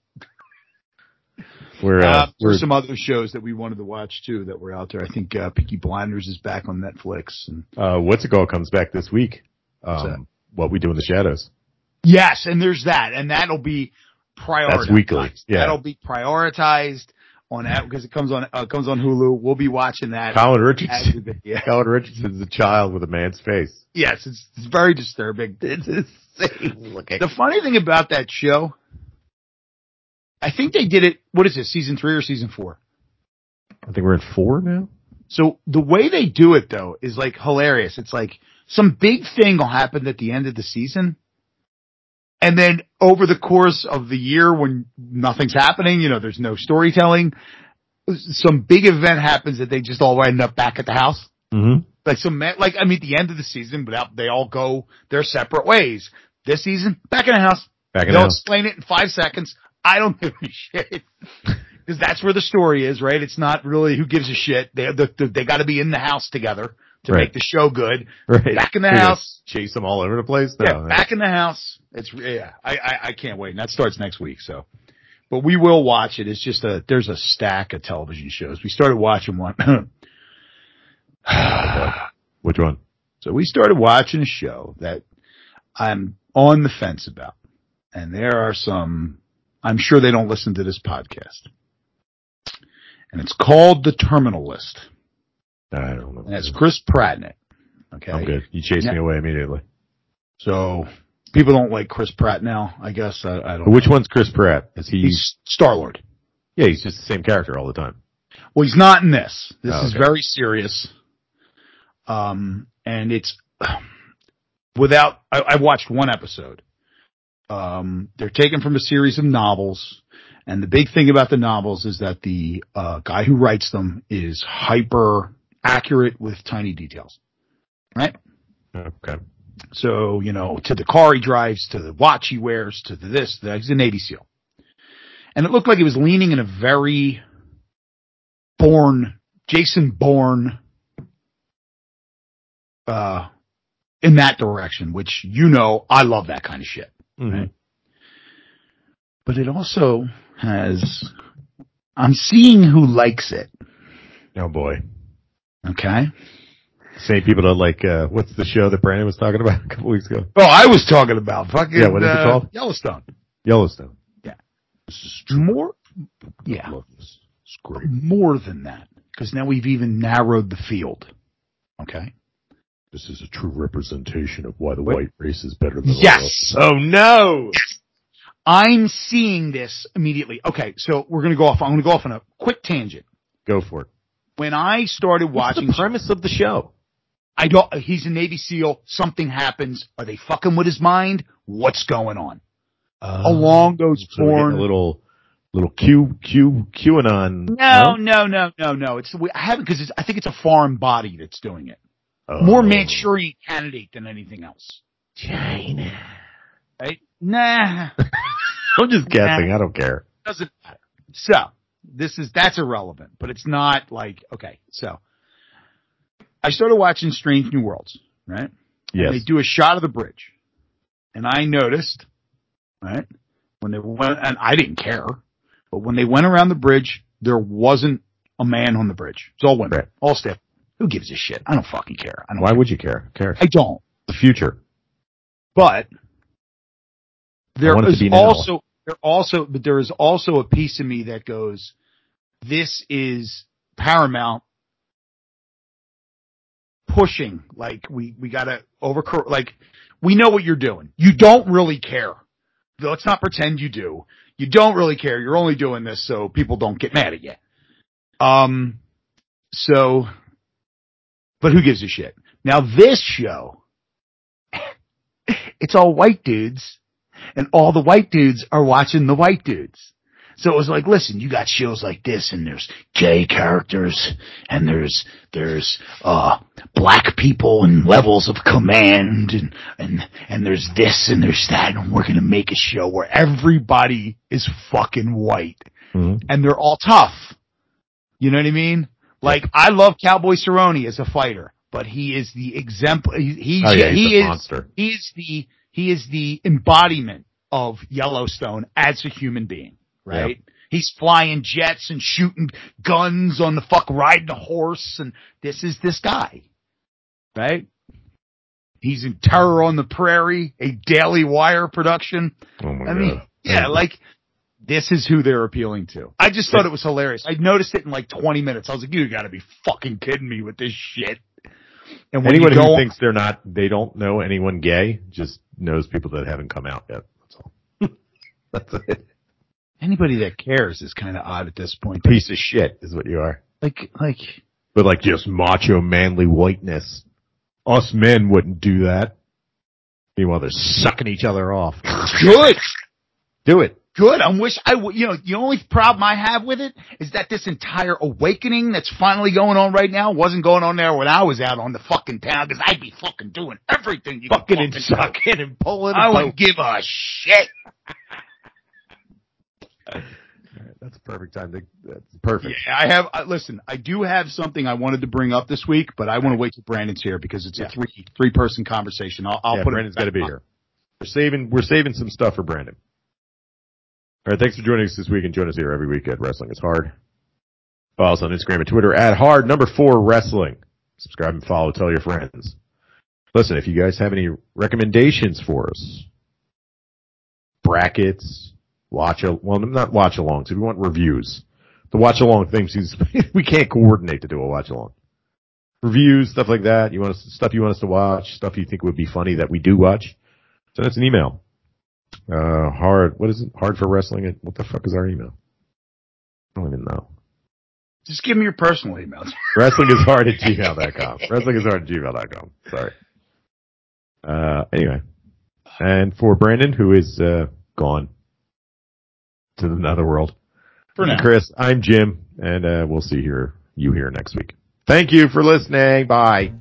We're, uh, Uh, we're some other shows that we wanted to watch too that were out there. I think, uh, Peaky Blinders is back on Netflix and uh, what's it called comes back this week. Um, what we do in the shadows. Yes, and there's that, and that'll be prioritized. That's weekly, yeah. That'll be prioritized on that because it comes on uh, comes on Hulu. We'll be watching that. Colin Richardson. the- yeah. Colin Richardson's a child with a man's face. Yes, it's, it's very disturbing. It's insane looking. The funny thing about that show, I think they did it. What is it? Season three or season four? I think we're in four now. So the way they do it though is like hilarious. It's like some big thing will happen at the end of the season. And then over the course of the year when nothing's happening, you know, there's no storytelling, some big event happens that they just all end up back at the house. Mm-hmm. Like some, like, I mean, at the end of the season, but they all go their separate ways. This season, back in the house. Back in They'll the house. explain it in five seconds. I don't give a shit. Cause that's where the story is, right? It's not really who gives a shit. They, the, the, they gotta be in the house together to Right. make the show good. Right. Back in the You're house. Chase them all over the place. Yeah, No, back eh? in the house. It's, yeah, I, I, I can't wait. And that starts next week, so. But we will watch it. It's just a, there's a stack of television shows. We started watching one. Which one? So we started watching a show that I'm on the fence about. And there are some, I'm sure they don't listen to this podcast. And it's called The Terminal List. I don't know. And it's Chris Pratt in it. Okay. I'm good. You chased me away immediately. So people don't like Chris Pratt now, I guess. I, I don't Which one's Chris Pratt? Is he? He's Star Lord. yeah, he's just the same character all the time. Well, he's not in this. This Oh, is very serious. Um, and it's without, I, I watched one episode. Um, they're taken from a series of novels. And the big thing about the novels is that the, uh, guy who writes them is hyper accurate with tiny details. Right? Okay. So, you know, to the car he drives, to the watch he wears, to the this, that. He's a Navy SEAL. And it looked like he was leaning in a very Bourne, Jason Bourne, uh, in that direction, which you know, I love that kind of shit. Mhm. Right. But it also has, I'm seeing who likes it. Oh boy. Okay. Same people that like, uh, what's the show that Brandon was talking about a couple weeks ago? Oh, I was talking about fucking, Yeah, what is it uh, called? Yellowstone. Yellowstone. Yeah. More, yeah. Love. It's great. more than that because now we've even narrowed the field. Okay. This is a true representation of why the What? white race is better than the Yes. Oh no! I'm seeing this immediately. Okay, so we're gonna go off. I'm gonna go off on a quick tangent. Go for it. When I started What's watching, the premise of the show? I don't. He's a Navy SEAL. Something happens. Are they fucking with his mind? What's going on? Oh. Along those So we're getting foreign. a little, little Q, Q, QAnon. no, no, no, no, no. It's I haven't because I think it's a foreign body that's doing it. Oh. More Manchurian candidate than anything else. China. Right? Nah. I'm just guessing. I don't care. doesn't matter. So this is that's irrelevant, but it's not like okay. So I started watching Strange New Worlds, right? Yes. And they do a shot of the bridge, and I noticed, right, when they went, and I didn't care, but when they went around the bridge, there wasn't a man on the bridge. It's all women, Right. all staff. Who gives a shit? I don't fucking care. I don't. Why would you care? Who cares? I don't. The future. But there be also there also but there is also a piece of me that goes, this is Paramount pushing like we we gotta over like we know what you're doing. You don't really care. Let's not pretend you do. You don't really care. You're only doing this so people don't get mad at you. Um, so, but who gives a shit? Now this show, it's all white dudes and all the white dudes are watching the white dudes. So it was like, listen, you got shows like this and there's gay characters and there's, there's, uh, black people and levels of command and, and, and there's this and there's that and we're going to make a show where everybody is fucking white Mhm. and they're all tough. You know what I mean? Like I love Cowboy Cerrone as a fighter, but he is the exempl. He, he, Oh yeah, he's he a is monster. he is the he is the embodiment of Yellowstone as a human being, right? He's flying jets and shooting guns on the fuck riding a horse and this is this guy. Right? He's in Terror on the Prairie, a Daily Wire production. Oh my I god. mean, yeah, like this is who they're appealing to. I just thought it was hilarious. I noticed it in like 20 minutes. I was like, you gotta be fucking kidding me with this shit. And when anyone you go who thinks they're not, they don't know anyone gay, just knows people that haven't come out yet. That's all. That's it. anybody that cares is kind of odd at this point. Piece of shit is what you are. Like, like, But like just macho manly whiteness. Us men wouldn't do that. Meanwhile, they're sucking each other off. good, Do it. Good. I wish I would, you know, the only problem I have with it is that this entire awakening that's finally going on right now wasn't going on there when I was out on the fucking town because I'd be fucking doing everything you Fucking can and sucking and pulling. I wouldn't give a shit. That's a perfect time. To, that's perfect. Yeah, I have. Uh, listen, I do have something I wanted to bring up this week, but I want to wait till Brandon's here because it's Yeah. a three three person conversation. I'll, I'll yeah, put Brandon's it. got to be here. We're saving. We're saving some stuff for Brandon. All right. Thanks for joining us this week and join us here every week at Wrestling is Hard. Follow us on Instagram and Twitter at Hard Number Four Wrestling. Subscribe and follow. Tell your friends. Listen, if you guys have any recommendations for us, brackets, watch a well, not watch alongs. If you want reviews, the watch along thing seems we can't coordinate to do a watch along. Reviews, stuff like that. You want us, stuff you want us to watch, stuff you think would be funny that we do watch. Send us an email. Uh, hard. What is it? Hard for wrestling. What the fuck is our email? I don't even know. Just give me your personal emails. Wrestling is hard at gmail.com. Wrestling is hard at gmail.com. Sorry. Uh, anyway. And for Brandon, who is, uh, gone to the netherworld. For now. Chris, I'm Jim, and, uh, we'll see here, you here next week. Thank you for listening. Bye.